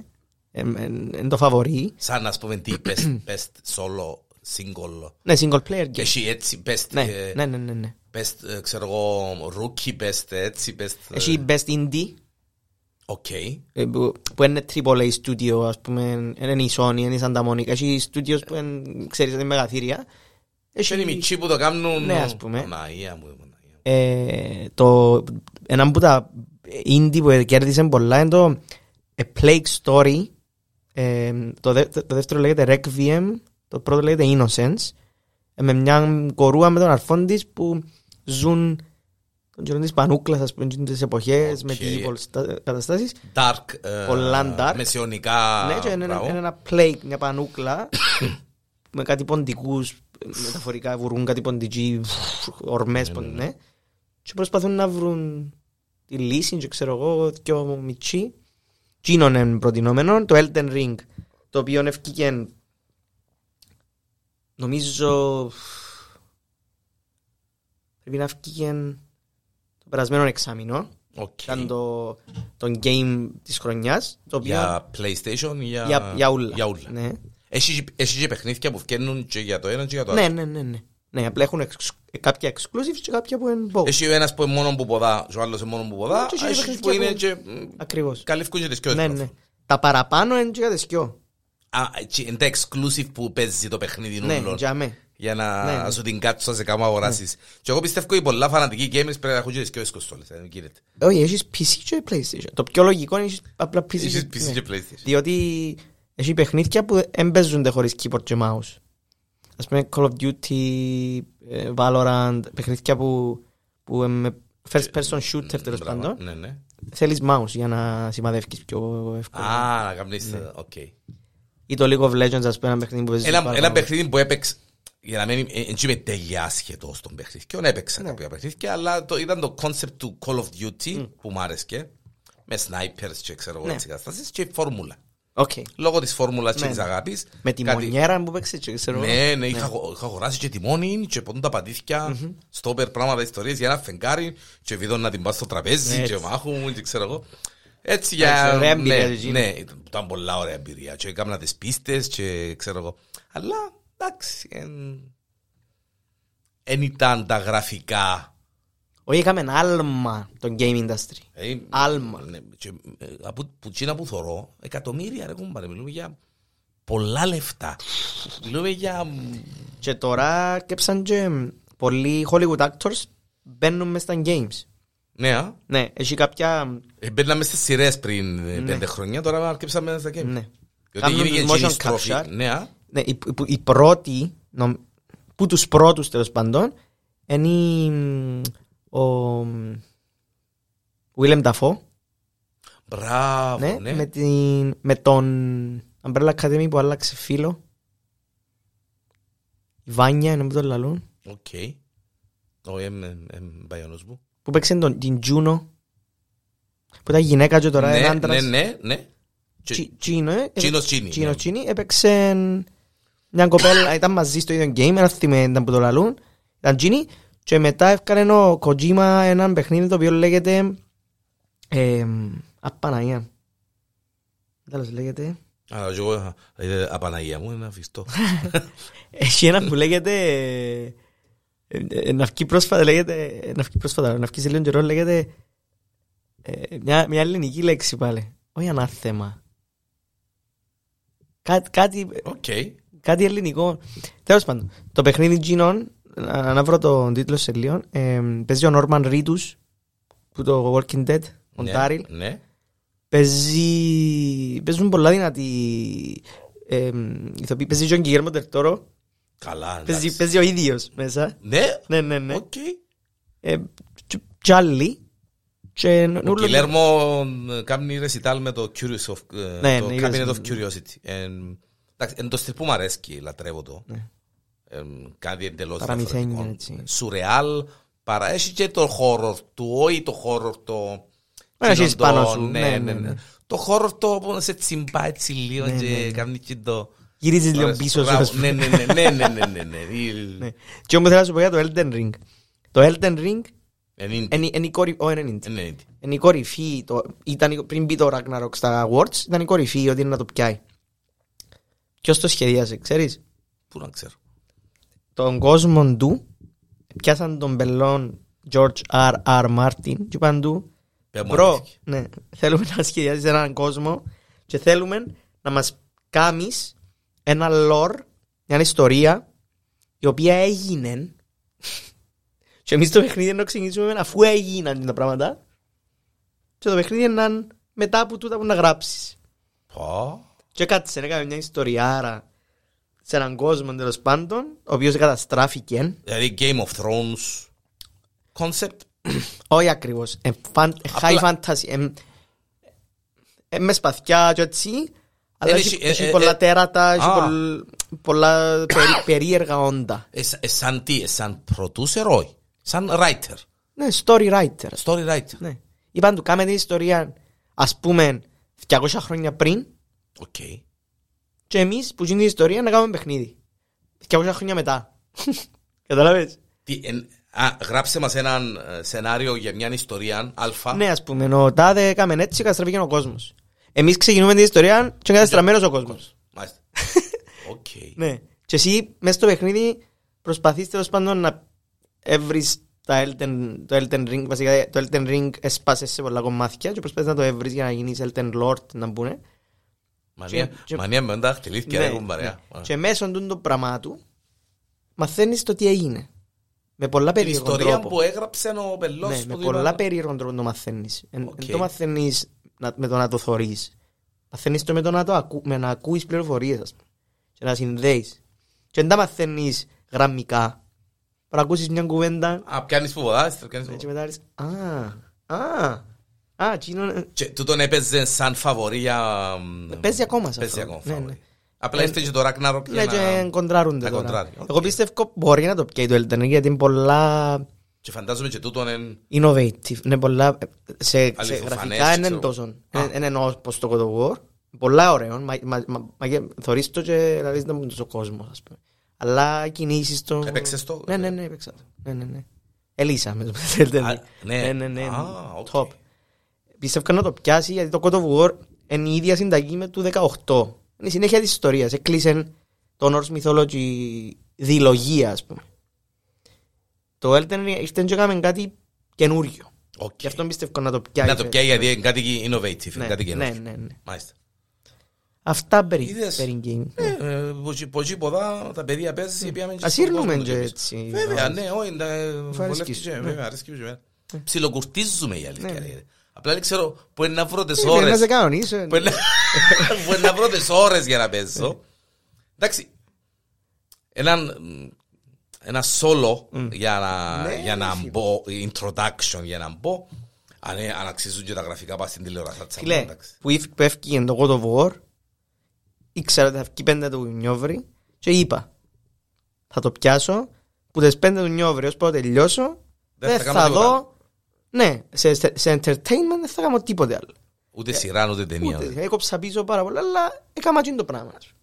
Είναι το φαβορί. Σαν να πούμε τι best, best solo single. Ναι, single player game. Έχει έτσι best, Ναι, ε, ναι, ναι, ναι, ναι. best ε, ξέρω εγώ, rookie, best έτσι, best... ε, Έχει best indie, Οκ. ε, που που είναι AAA studio, ας πούμε, είναι η Sony, είναι η Santa Monica. Έχει studios που είναι, ξέρεις, είναι μεγαθήρια. Έχει είναι οι μητσοί που το κάνουν... Ναι, ας πούμε. Παναγία μου, Παναγία μου. Ε, το, ένα από τα indie που κέρδισε πολλά είναι το A Plague Tale. Ε, το, δε- το δεύτερο λέγεται Requiem, το πρώτο λέγεται Innocence. Ε, με μια κορούα με τον αρφόν της που ζουν τον καιρό της πανούκλας, ας πούμε, τις εποχές, Οκ. medieval στα- καταστάσεις. Dark, ε, Πολλά dark. μεσαιωνικά... ναι, και είναι, ένα- μπράβο. είναι ένα plague, μια πανούκλα με κάτι ποντικούς, μεταφορικά βουρούν κάτι ποντικοί, ορμές, πον- ναι. Και προσπαθούν να βρουν τη λύση, και ξέρω εγώ, και ο Μιτσί. Τζείνον είναι προτεινόμενο, το Elden Ring, το οποίο ευκήκε, νομίζω, πρέπει να ευκήκε το περασμένο εξάμηνο. Οκ. Ήταν το, το game της χρονιάς, το οποίο Για PlayStation ή για... για, για ούλα. Για ούλα. Ναι. Έχει έχει και παιχνίδια που βγαίνουν και για το ένα και για το άλλο. Ναι, ναι, ναι, ναι. Ναι, απλά έχουν εξ- κάποια exclusives και κάποια που είναι both. Έχει ο ένας που είναι μόνο που ποδά, και ο άλλος είναι μόνο που ποδά, Και έχει έχει παιχνίδια που είναι που- και... μ, Ακριβώς. Καλύφκουν και τις δυο Ναι, τους. ναι. Τα παραπάνω είναι και για τις δυο. Α, έτσι, είναι τα exclusive που παίζει το παιχνίδι Ναι, νουλών. για με. Για να Ναι, ναι. σου την κάτσω σε κάμα αγοράσεις. Και εγώ πιστεύω οι πολλά φανατικοί gamers πρέπει να έχουν και τις δυο τις κονσόλες. ε, γίνεται. Όχι, έχεις PC και PlayStation. Το πιο λογικό είναι έχεις απλά PC. Έχεις και- PC ναι. και PlayStation. Διότι έχει παιχνίδια που δεν παίζονται χωρίς keyboard και mouse. Ας πούμε Call of Duty, ε, Valorant, παιχνίδια που, που είναι με first person shooter τέλος Μπράβο, πάντων. Ναι, ναι. Θέλεις mouse για να σημαδεύεις πιο εύκολα. Α, να κάνεις... Ναι. ε, οκ. Ή το League of Legends, ας πούμε, ένα παιχνίδι που παίζεις Ένα, πάρα ένα πολύ. παιχνίδι που έπαιξε για να μην ε, έτσι είμαι τέλεια άσχετο στον παιχνίδι. Και έπαιξα κάποια παιχνίδια, αλλά το, ήταν το concept του Call of Duty που μου άρεσκε. Με snipers και ξέρω εγώ Ναι. έτσι καταστάσεις και η φόρμουλα. Οκ. Λόγω της φόρμουλας και Ναι, της ναι. αγάπης. Με τη κάτι- μονιέρα που παίξε και ξέρω εγώ. Ναι, ναι, είχα, αγο- είχα αγοράσει και τιμόνι και πόντουν τα πατήθια, στόπερ πράγματα ιστορίες για ένα φεγγάρι και βίδω να την πας στο τραπέζι Ναι, και έτσι. μάχουν και ξέρω εγώ. Έτσι Εντάξει, για... ωραία Ναι, εμπειρία, Regina. ναι, ήταν πολλά ωραία εμπειρία και έκανα τις πίστες και ξέρω εγώ. Αλλά εντάξει, δεν ήταν τα γραφικά. Όχι, είχαμε ένα άλμα το game industry. Ε, Άλμα. ναι, και, ε, από που τσίνα που θωρώ, εκατομμύρια ρε κουμπάρε, μιλούμε για πολλά λεφτά. Μιλούμε για... Και τώρα κέψαν και πολλοί Hollywood actors μπαίνουν μες στα games. Ναι, α. Ναι, έχει κάποια... Ε, Μπαίναμε στις σειρές πριν ε, πέντε χρόνια, τώρα αρκέψαμε στα game. Ναι. Διότι Κάνουν γίνηκε motion εκείνη η στροφή. capture. Ναι, α. Ναι, οι, οι, οι πρώτοι, νομ, που τους πρώτους τέλος πάντων, είναι η- ο Willem Dafoe, Μπράβο, ναι, ναι. Με, την, με τον Umbrella Academy που άλλαξε φίλο. Η Βάνια, είναι που τον λαλούν. Οκ. Όχι, εν πάει ο νους μου. Που παίξε τον, την Juno. Που ήταν γυναίκα και τώρα είναι Ναι, άντρας. ναι, ναι, ναι. Και- Τζει- Τζείνο, ε. Τζείνος Τζείνη, Τζείνο ναι. Τζείνη. Έπαιξε μια κοπέλα, ήταν μαζί στο ίδιο game, ένα θυμέ ήταν που το λαλούν. Ήταν Τσίνι Και μετά έφκανε ο Kojima έναν παιχνίδι το οποίο λέγεται... Ε, Απαναγία. Τέλος λέγεται... Αλλά και εγώ, ε, απαναγία μου, είναι αφιστό. Έχει ένα που λέγεται... ε, ε, Να βγει πρόσφατα λέγεται... ε, Να βγει πρόσφατα, να βγει σε λίγο καιρό λέγεται... ε, Μια, μια ελληνική λέξη πάλι. Όχι ανάθεμα. Κάτι, κάτι, Οκ. Κάτι ελληνικό. Τέλος πάντων, το παιχνίδι Ginon, να, να βρω τον τίτλο σε λίγο, ε, παίζει ο Norman Reedus, που το Walking Dead, ο Ναι, Daryl. Ναι. Παίζει, παίζουν πολλά δυνατοί ε, ηθοποιοί. Παίζει ο John Guillermo del Toro. Καλά, Παίζει, εντάξει. παίζει ο ίδιος μέσα. Ναι, Ναι, ναι, ναι. οκ. Ε, τ- Κι άλλοι. Και νου- Ο νουλο- Κιλέρμο ε, κάνει ρεσιτάλ με το Curious of, ε, Ναι, το ναι, Cabinet είδες. of Curiosity. Εν- Εντάξει, εν το στυλ που μου αρέσκει, λατρεύω το. Ναι. Εν, Κάτι εντελώς Παραμυθένια, διαφορετικό. έτσι. Σουρεάλ, παρά έχει και το χώρο του, όχι το χώρο το... Μα έχεις εκείνον το- πάνω σου, Ναι, ναι, ναι, ναι, ναι. ναι. Το χώρο το που σε τσιμπά έτσι λίγο Ναι, ναι, και ναι. κάνει και το... Γυρίζεις λίγο Ωραίες, πίσω σου. μπράβο. ας πούμε. Ναι, ναι, ναι, ναι, ναι, ναι, ναι, ναι. Ή- Ναι. Και όμως θέλω να σου πω για το Elden Ring. Το Elden Ring εν είναι- είναι είναι η κορυ- όχι, είναι indie. εν είναι. Είναι η κορυφή. το- ήταν η- Πριν μπει το Ragnarok στα Awards, ήταν η κορυφή ότι είναι να το πιάει. Ποιος το σχεδίασε, ξέρεις; Πού να ξέρω. Τον κόσμο του πιάσαν τον πελόν George R. R. Martin και είπαν του Πες μου Μπρο, αλήθεια. ναι, θέλουμε να σχεδιάζεις έναν κόσμο και θέλουμε να μας κάνεις ένα lore, μια ιστορία η οποία έγινε και εμείς το παιχνίδι να ξεκινήσουμε με αφού έγιναν τα πράγματα και το παιχνίδι είναι μετά από τούτα που να γράψεις. Πω. Και κάτσε, έκαμε μια ιστοριάρα σε έναν κόσμο τέλος πάντων, ο οποίος καταστράφηκε. Δηλαδή Game of Thrones concept. Όχι ακριβώς. Ε, φαν- ε, high Απλά- fantasy. ε, ε, με σπαθιά και έτσι. Αλλά Έχει- έχει, ε, έχει ε, πολλά ε, τέρατα, έχει α. πολλ- πολλά περί- περίεργα όντα. Ε, σα- ε, σαν τι, ε, σαν producer, όχι. Σαν writer, Ναι, story writer. story writer. Ναι. Είπαν του κάμε την ιστορία, ας πούμε, 200 χρόνια πριν Οκ. και εμείς που γίνει την ιστορία να κάνουμε παιχνίδι. 200 χρόνια μετά. Καταλάβες. Τι, εν- α, γράψε μας ένα σενάριο για μια ιστορία αλφα. Ναι, ας πούμε, ο τάδε έκαμε έτσι και καταστραφήκε ο κόσμος. Εμείς ξεκινούμε την ιστορία και είναι καταστραμμένος ο κόσμος. Μάλιστα. Οκ. Ναι. Και εσύ μέσα στο παιχνίδι προσπαθείς τέλος πάντων να έβρεις τα Elden, το Elden Ring. Βασικά το Elden Ring έσπασε σε πολλά κομμάτια και προσπαθείς να το έβρεις για να γίνεις Elden Lord να μπουνε. Μανία- και- Μανία με τα δαχτυλίδκια Ναι, έχουν παρέα. ναι. Και μέσω του το πραγμάτου μαθαίνεις το τι έγινε. Με πολλά Την περίεργο ιστορία τρόπο. που έγραψε ο πελλός. Ναι, που με του πολλά είπα- περίεργο τρόπο το μαθαίνεις. Εν Οκ. εν το μαθαίνεις να- με το να το θωρείς. Μαθαίνεις το με το να το ακού, με να ακούεις πληροφορίες ας πούμε. Και να συνδέεις. Και δεν τα μαθαίνεις γραμμικά. Πρέπει να ακούσεις μια κουβέντα Α, πιάνεις που ποδάς, πιάνεις που και μετά λες «Α, α, α, εκείνο Και τούτον έπαιζε σαν φαβορί για... μ, παίζει ακόμα σε Παίζει αυτό». ακόμα Ναι, φαβορί. ναι. Απλά ήρθε και το Ragnarok Ναι, για και να... κοντράρονται να τώρα. κοντράρει. Οκ. Εγώ πιστεύω μπορεί να το πιάει το Elden Ring γιατί είναι πολλά Και φαντάζομαι και τούτον εν... innovative. Είναι πολλά. Σε, σε Αληθοφανές, γραφικά είναι ξέρω. τόσο. Α. Είναι είναι όπως το God of War. Πολλά ωραίο. Μα, μα, μα, μα, και θωρείς το και λαλείς να μου τόσο κόσμος, ας πούμε. Αλλά κινήσεις το... Έπαιξες το; Ναι, ναι, ναι, έπαιξα το. Ναι, ναι, ναι. Ελύσσα με το Elden Ring. Α, ναι. ναι, ναι, ναι. Α, οκ. Top. Πιστεύω να το πιάσει γιατί το God of War είναι η ίδια συνταγή με του 18. Είναι η συνέχεια της ιστορίας. Έκλεισε το Norse Mythology διλογία, ας πούμε. Το Elden Ring ήρθε και έκαμε κάτι καινούριο. Οκ. Γι' αυτό πιστεύω να το πιάσει. Να το πιάει γιατί είναι κάτι innovative, είναι ναι, κάτι ναι, καινούργιο. ναι, ναι. Μάλιστα. Αυτά περί, Είδες. περί gaming. Ε, Ποτζεί ποδά, τα παιδιά παίζει, πήγαμε και Ας στον ήρνουμε κόσμο και και εμείς. έτσι. Βέβαια, ναι, όχι, τα- αρέσκει βολεύκει σου, και- ναι. βέβαια, αρέσκει και εμένα. Ψιλοκουρτίζουμε η αλήθεια. Ναι. ρε. Απλά δεν ξέρω που είναι να βρω τις Ε, πρέπει Να ώρες. σε κανονίσω. Που είναι που είναι να βρω τις ώρες για να παίζω. Εντάξει, έναν ένα solo για να, Ναι, για να φίλε. μπω, introduction για να μπω, αν, αν αξίζουν και τα γραφικά πας στην τηλεόραση. Φίλε, που ήφ- που έφυγε το God of War, ήξερα ότι θα βγει πέντε του Νιόβρη και είπα, θα το πιάσω, που τις πέντε του Νιόβρη ως πρώτο τελειώσω, Δεν δεν θα θα, κάνω τίποτα δω, ναι, σε, σε entertainment δεν θα κάνω τίποτε άλλο. Ούτε σειρά, ούτε ταινία. Ούτε, έκοψα πίσω πάρα πολλά, αλλά έκανα εκείνο το πράγμα. ας πούμε.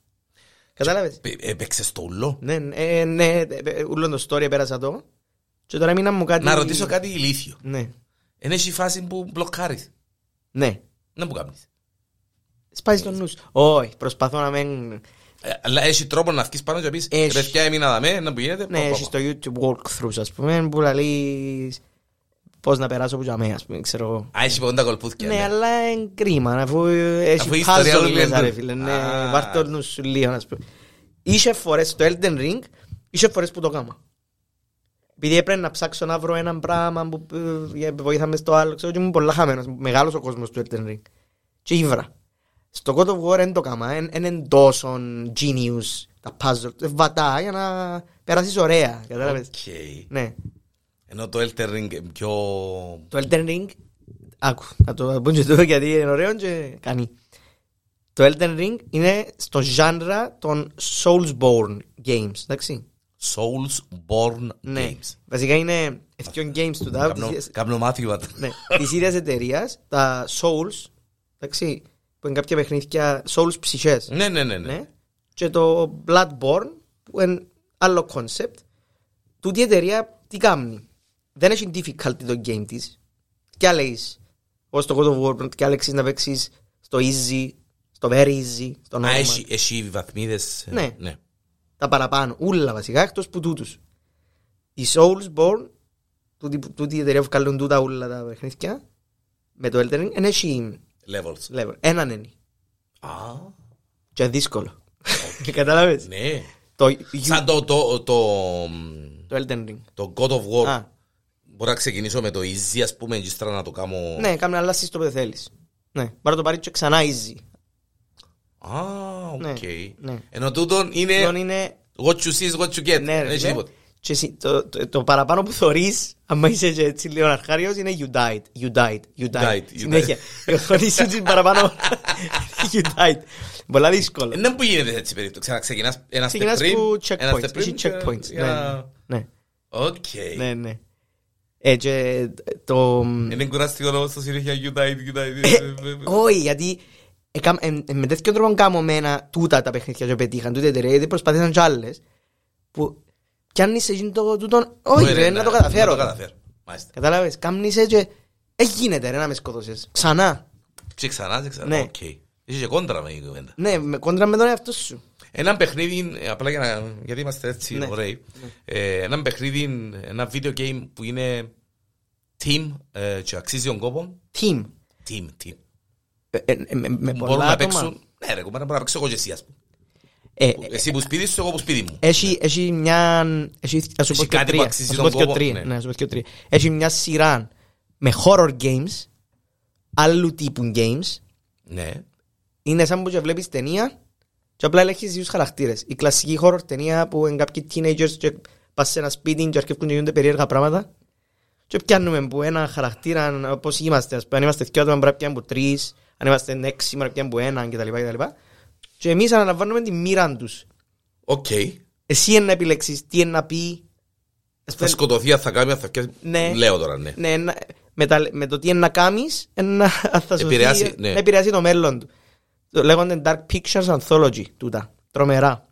Κατάλαβες; Ε, Έπαιξες το ούλο. Ναι, ναι, ναι, ε, ε, ούλον το story πέρασα το Και τώρα έμεινα μου κάτι... Να ρωτήσω κάτι ηλίθιο. Ναι, Εν έχει φάση που μπλοκάρεις. ναι. Δεν μου κάνεις. Σπάζει τον νους. Όχι, προσπαθώ να μην... Ε, Αλλά έχει τρόπο να βγεις πάνω και πεις «Ε, Έχει. παιδιά έμεινα δαμέ, να που γίνεται. Ναι, πω, πω, έχει πω». στο YouTube walkthroughs, ας πούμε, που λαλείς πώς να περάσω που τζαμέ, ας πούμε, ξέρω εγώ. Α, έχει πόντα κολπούθκια. Ναι, ναι. αλλά είναι κρίμα, αφού έχει Αφού η ιστορία puzzle όλη μέσα, είναι ρε του. φίλε. Ναι, Α. βάρ' το νου σου λίγο, ας πούμε. Είχε φορές στο Elden Ring, είχε φορές που το κάμα. Επειδή έπρεπε να ψάξω να βρω έναν πράγμα που ε, βοήθαμε στο άλλο, ξέρω, και ήμουν πολλά χαμένος, μεγάλος ο κόσμος του Elden Ring. Και ήβρα. Στο God of War δεν το κάμα, δεν είναι τόσο genius τα puzzle, ε, βατά για να περάσεις ωραία, κατάλαβες. Οκ. Ναι. Ενώ το Elden Ring είναι πιο... Το Elden Ring, άκου, να το πω και το γιατί είναι ωραίο και κάνει. Το Elden Ring είναι στο genre των Soulsborne games, εντάξει. Soulsborne Ναι. games. Βασικά είναι ευθύον games του τα, Κάμνω- της, Κάμνω μάθημα. ναι, της ίδιας εταιρείας, τα Souls, εντάξει, που είναι κάποια παιχνίδια Souls ψυχές, Ναι, ναι, ναι. ναι. ναι, και το Bloodborne, που είναι άλλο concept, τούτη η εταιρεία τι κάνει. Δεν έχει difficulty το game της. Και άλλες, όπως το God of War, και άλλες να παίξεις στο easy, στο very easy, στο Α, normal. έχει, έχει βαθμίδες. ε, Ναι. ναι. Τα παραπάνω, ούλα βασικά, εκτός που τούτους. Η Soulsborne, τούτη, τούτη η εταιρεία που βγάλουν τούτα ούλα τα παιχνίδια, με το Elden Ring, δεν έχει Levels. level. Έναν είναι. Α, Και δύσκολο. Κατάλαβες. ναι. Το, Σαν το, το, το, το Elden Ring. το God of War. Α, Μπορώ να ξεκινήσω με το easy, ας πούμε, και ύστερα να το κάνω... ναι, κάμε αλλά το που θέλεις. Ναι, μπορεί να το πάρει και ξανά easy. Α, οκ. Ναι, ναι. Ενώ τούτον είναι Πλέον είναι, what you see is what you get. ναι Δεν ρε έχει φίλε. τίποτα. Και εσύ- το, το, το παραπάνω που θωρείς, άμα είσαι και έτσι λίγο αρχάριος, είναι you died, you died, you died. Died, you Συνέχεια. Η οθόνη σου την παραπάνω, you died. Πολλά δύσκολο. Ε, Δεν που γίνεται έτσι περίπτωση. Ξαναξεκινάς ένας step Ξεκινάς πριν, που ένας step checkpoints. πριν Έχει και- checkpoints. για Ναι, να- ναι, Οκ. ναι, ναι. Ε, και το... Είναι κουραστικό όμως το συνέχεια you died, you died. Ε, Όχι, γιατί έκαμε- ε, ε, με τέτοιο τρόπο καμωμένα τούτα τα παιχνίδια και πετύχαν τούτα η εταιρεία, γιατί προσπαθήσαν κι άλλες, που πιάνεις εκείνο το τούτον, όχι ρε, να το Να καταφέρω. το καταφέρω. Μάλιστα. Κατάλαβες, κάμνει σε και δεν γίνεται ρε να με σκοτώσεις. Ξανά. Και ξανά, και ξανά. Ναι. Οκ. Είσαι και κόντρα με η κουβέντα. Ναι, με κόντρα με τον εαυτό σου. Ένα παιχνίδι, ε, απλά για να, γιατί είμαστε έτσι Ναι. ωραίοι, ε, ένα παιχνίδι, ένα video game που είναι team ε, και αξίζει τον κόπο. Team. Team, team. Ε, ε, ε, με- Με Που πολλά μπορούν να άτομα; παίξουν. Ναι, ρε, κουμπάρα, μπορώ να παίξω εγώ και εσύ, ας πούμε. Ε, Που- Εσύ που σπίτι σου, εγώ που σπίτι μου. Έχει, έχει μια. Έχει, ας σου Έχει πω και κάτι που τρία. αξίζει Ας σου τον πω και κόπο, τρία. ναι. Ναι, ας σου πω και τρία. Έχει μια σειρά με horror games, άλλου τύπου games. Ναι. Είναι σαν που και βλέπεις ταινία και απλά ελέγχεις τους χαρακτήρες. Η κλασική horror ταινία που είναι κάποιοι teenagers και πας σε ένα σπίτι και αρκεύκουν και γίνονται περίεργα πράγματα. Και πιάνουμε που ένα χαρακτήρα όπως είμαστε. Ας πούμε, αν είμαστε δυο άτομα μπορεί να πιάνουμε που τρεις, αν είμαστε έξι μπορεί να πιάνουμε που έναν κτλ. κτλ. Και εμείς αναλαμβάνουμε τη μοίρα τους. Οκ. Εσύ είναι να επιλέξεις τι είναι να πει. Ας Θα πούμε, σκοτωθεί, αν θα κάνει, αν θα πιάσει. Ναι. Λέω τώρα, ναι. ναι, να- με, τα- με το τι είναι να κάνεις να, θα σωθεί, Επηρεάσει, ναι. να επηρεάσει το μέλλον του. Το λέγονται Dark Pictures Anthology τούτα. Τρομερά.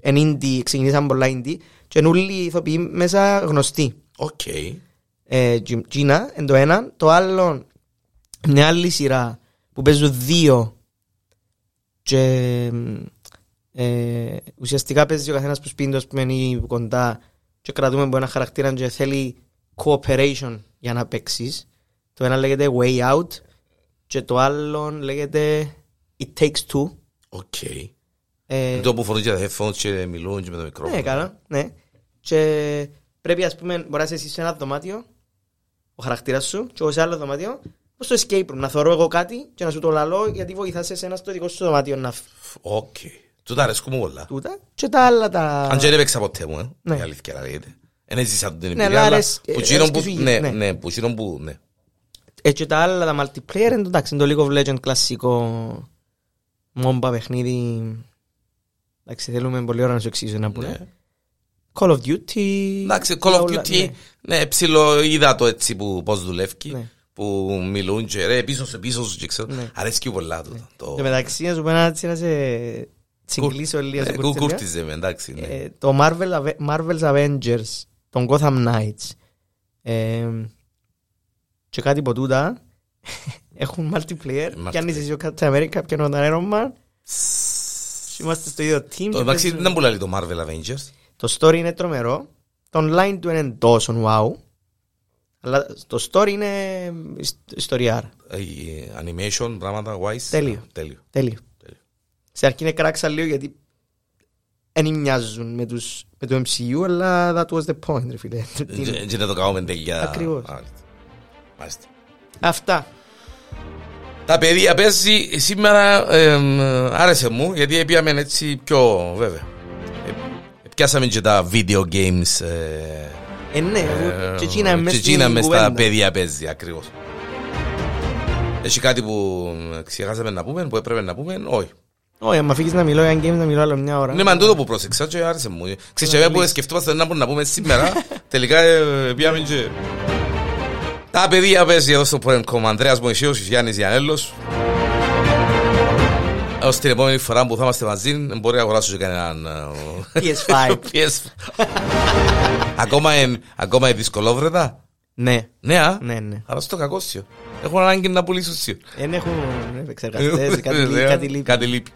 Εν indie, ξεκινήσαν πολλά indie και είναι όλοι οι ηθοποιοί μέσα γνωστοί. Οκ. Ε, Τζι- τζείνα, εν το ένα. Το άλλο, μια άλλη σειρά που παίζουν δύο και ε, ουσιαστικά παίζει ο καθένας που σπίτι του, ας πούμε, ή που κοντά και κρατούμε από ένα χαρακτήρα και θέλει cooperation για να παίξεις. Το ένα λέγεται Way Out και το άλλο λέγεται It Takes Two. OK. Ε, Είναι το που φορούν και τα headphones και μιλούν και με το μικρόφωνο. ναι, καλά, ναι. Και πρέπει, ας πούμε, μπορείς να είσαι εσύ σε ένα δωμάτιο, ο χαρακτήρας σου, και εγώ σε άλλο δωμάτιο, όπως το escape room, να θωρώ εγώ κάτι και να σου το λαλώ γιατί βοηθάς εσένα στο δικό σου δωμάτιο να φ- Οκ. Τούτα αρέσκουν μου πολλά. τούτα και τα άλλα τα... Αν και δεν έπαιξα ποτέ μου, ε. Ναι. Η αλήθεια να λέγεται. Δεν έζησα την Ναι, εμπειρία, αλλά αλλά αρέσ- που ε, τζείνον που... αρέσκει σου, Ναι, ναι. ναι, που τζείνον που... Ναι. Ε, και τα άλλα τα multiplayer, εντάξει, είναι το League of Legends κλασικό μόμπα παιχνίδι. Εντάξει, θέλουμε πολύ ώρα να σου εξηγήσω να Ναι. πούμε. Call of Duty. Εντάξει, Call of όλα- Duty, ναι. ναι, ψηλό είδα το έτσι που πώς δουλεύει, Ναι. που μιλούν και ρε πίσω σε πίσω σου και ξέρω. Ναι. Αρέσκει πολλά τούτο. Το... Και μεταξύ, να σου πω ένα έτσι να σε συγκλήσω λίγο. σε Ναι, κουρτιλιά. Κούρτιζε με, εντάξει. ναι. Ε, Το Marvel, Ave- Marvel's Avengers, τον Gotham Knights Ε, και κάτι από τούτα έχουν multiplayer. Multiplayer. Κι αν είσαι εσύ ο Captain America και ο Iron Man. Είμαστε στο ίδιο team. Το και εντάξει παίζουμε. δεν πουλάει το Marvel Avengers. Το story είναι τρομερό. Το online του είναι τόσο wow. Αλλά το story είναι ιστ- ιστοριάρα. Ε, Animation, πράγματα, wise. Τέλειο. Τέλειο. Τέλειο. Τέλειο. Σε αρχή είναι κράξα λίγο γιατί δεν μοιάζουν με, τους, με το MCU, αλλά that was the point, ρε φίλε. Τι είναι. Και- Και να το κάνουμε τέλεια. Ακριβώς. Μάλιστα. Μάλιστα. Αυτά. Τα παιδιά παίζει σήμερα ε, άρεσε μου γιατί πήγαμε έτσι πιο βέβαια. Ε, πιάσαμε και τα video games ε, Ε, ναι, ε, και εκείνα μες και στην εκείνα μες στα κουβέντα. παιδιά παίζει ακριβώς. Έχει κάτι που ξεχάσαμε να πούμε, που έπρεπε να πούμε, όχι. Όχι, άμα φύγεις να μιλώ για games να μιλώ άλλο μια ώρα. Ναι, μα τούτο που πρόσεξα και άρεσε μου. Ξέρεις, και που σκεφτόμαστε να μπορούμε να πούμε σήμερα, τελικά ε, πήγαμε και... Τα παιδιά παίζει εδώ στο Porn.com, Ανδρέας Μωυσίος, Γιάννης Γιανέλος. Ως την επόμενη φορά που θα είμαστε μαζί, μπορεί να αγοράσω και κανέναν... ε, PS5. PS. Ακόμα είναι, ακόμα είναι δυσκολόβρετα. Ναι, Ναι, α; ναι, ναι. Άρα στο κακόσιο. Έχω ανάγκη να πουλήσω σιο. Δεν έχουν επεξεργαστές, κάτι λείπει- κάτι λείπει. Κάτι λείπει.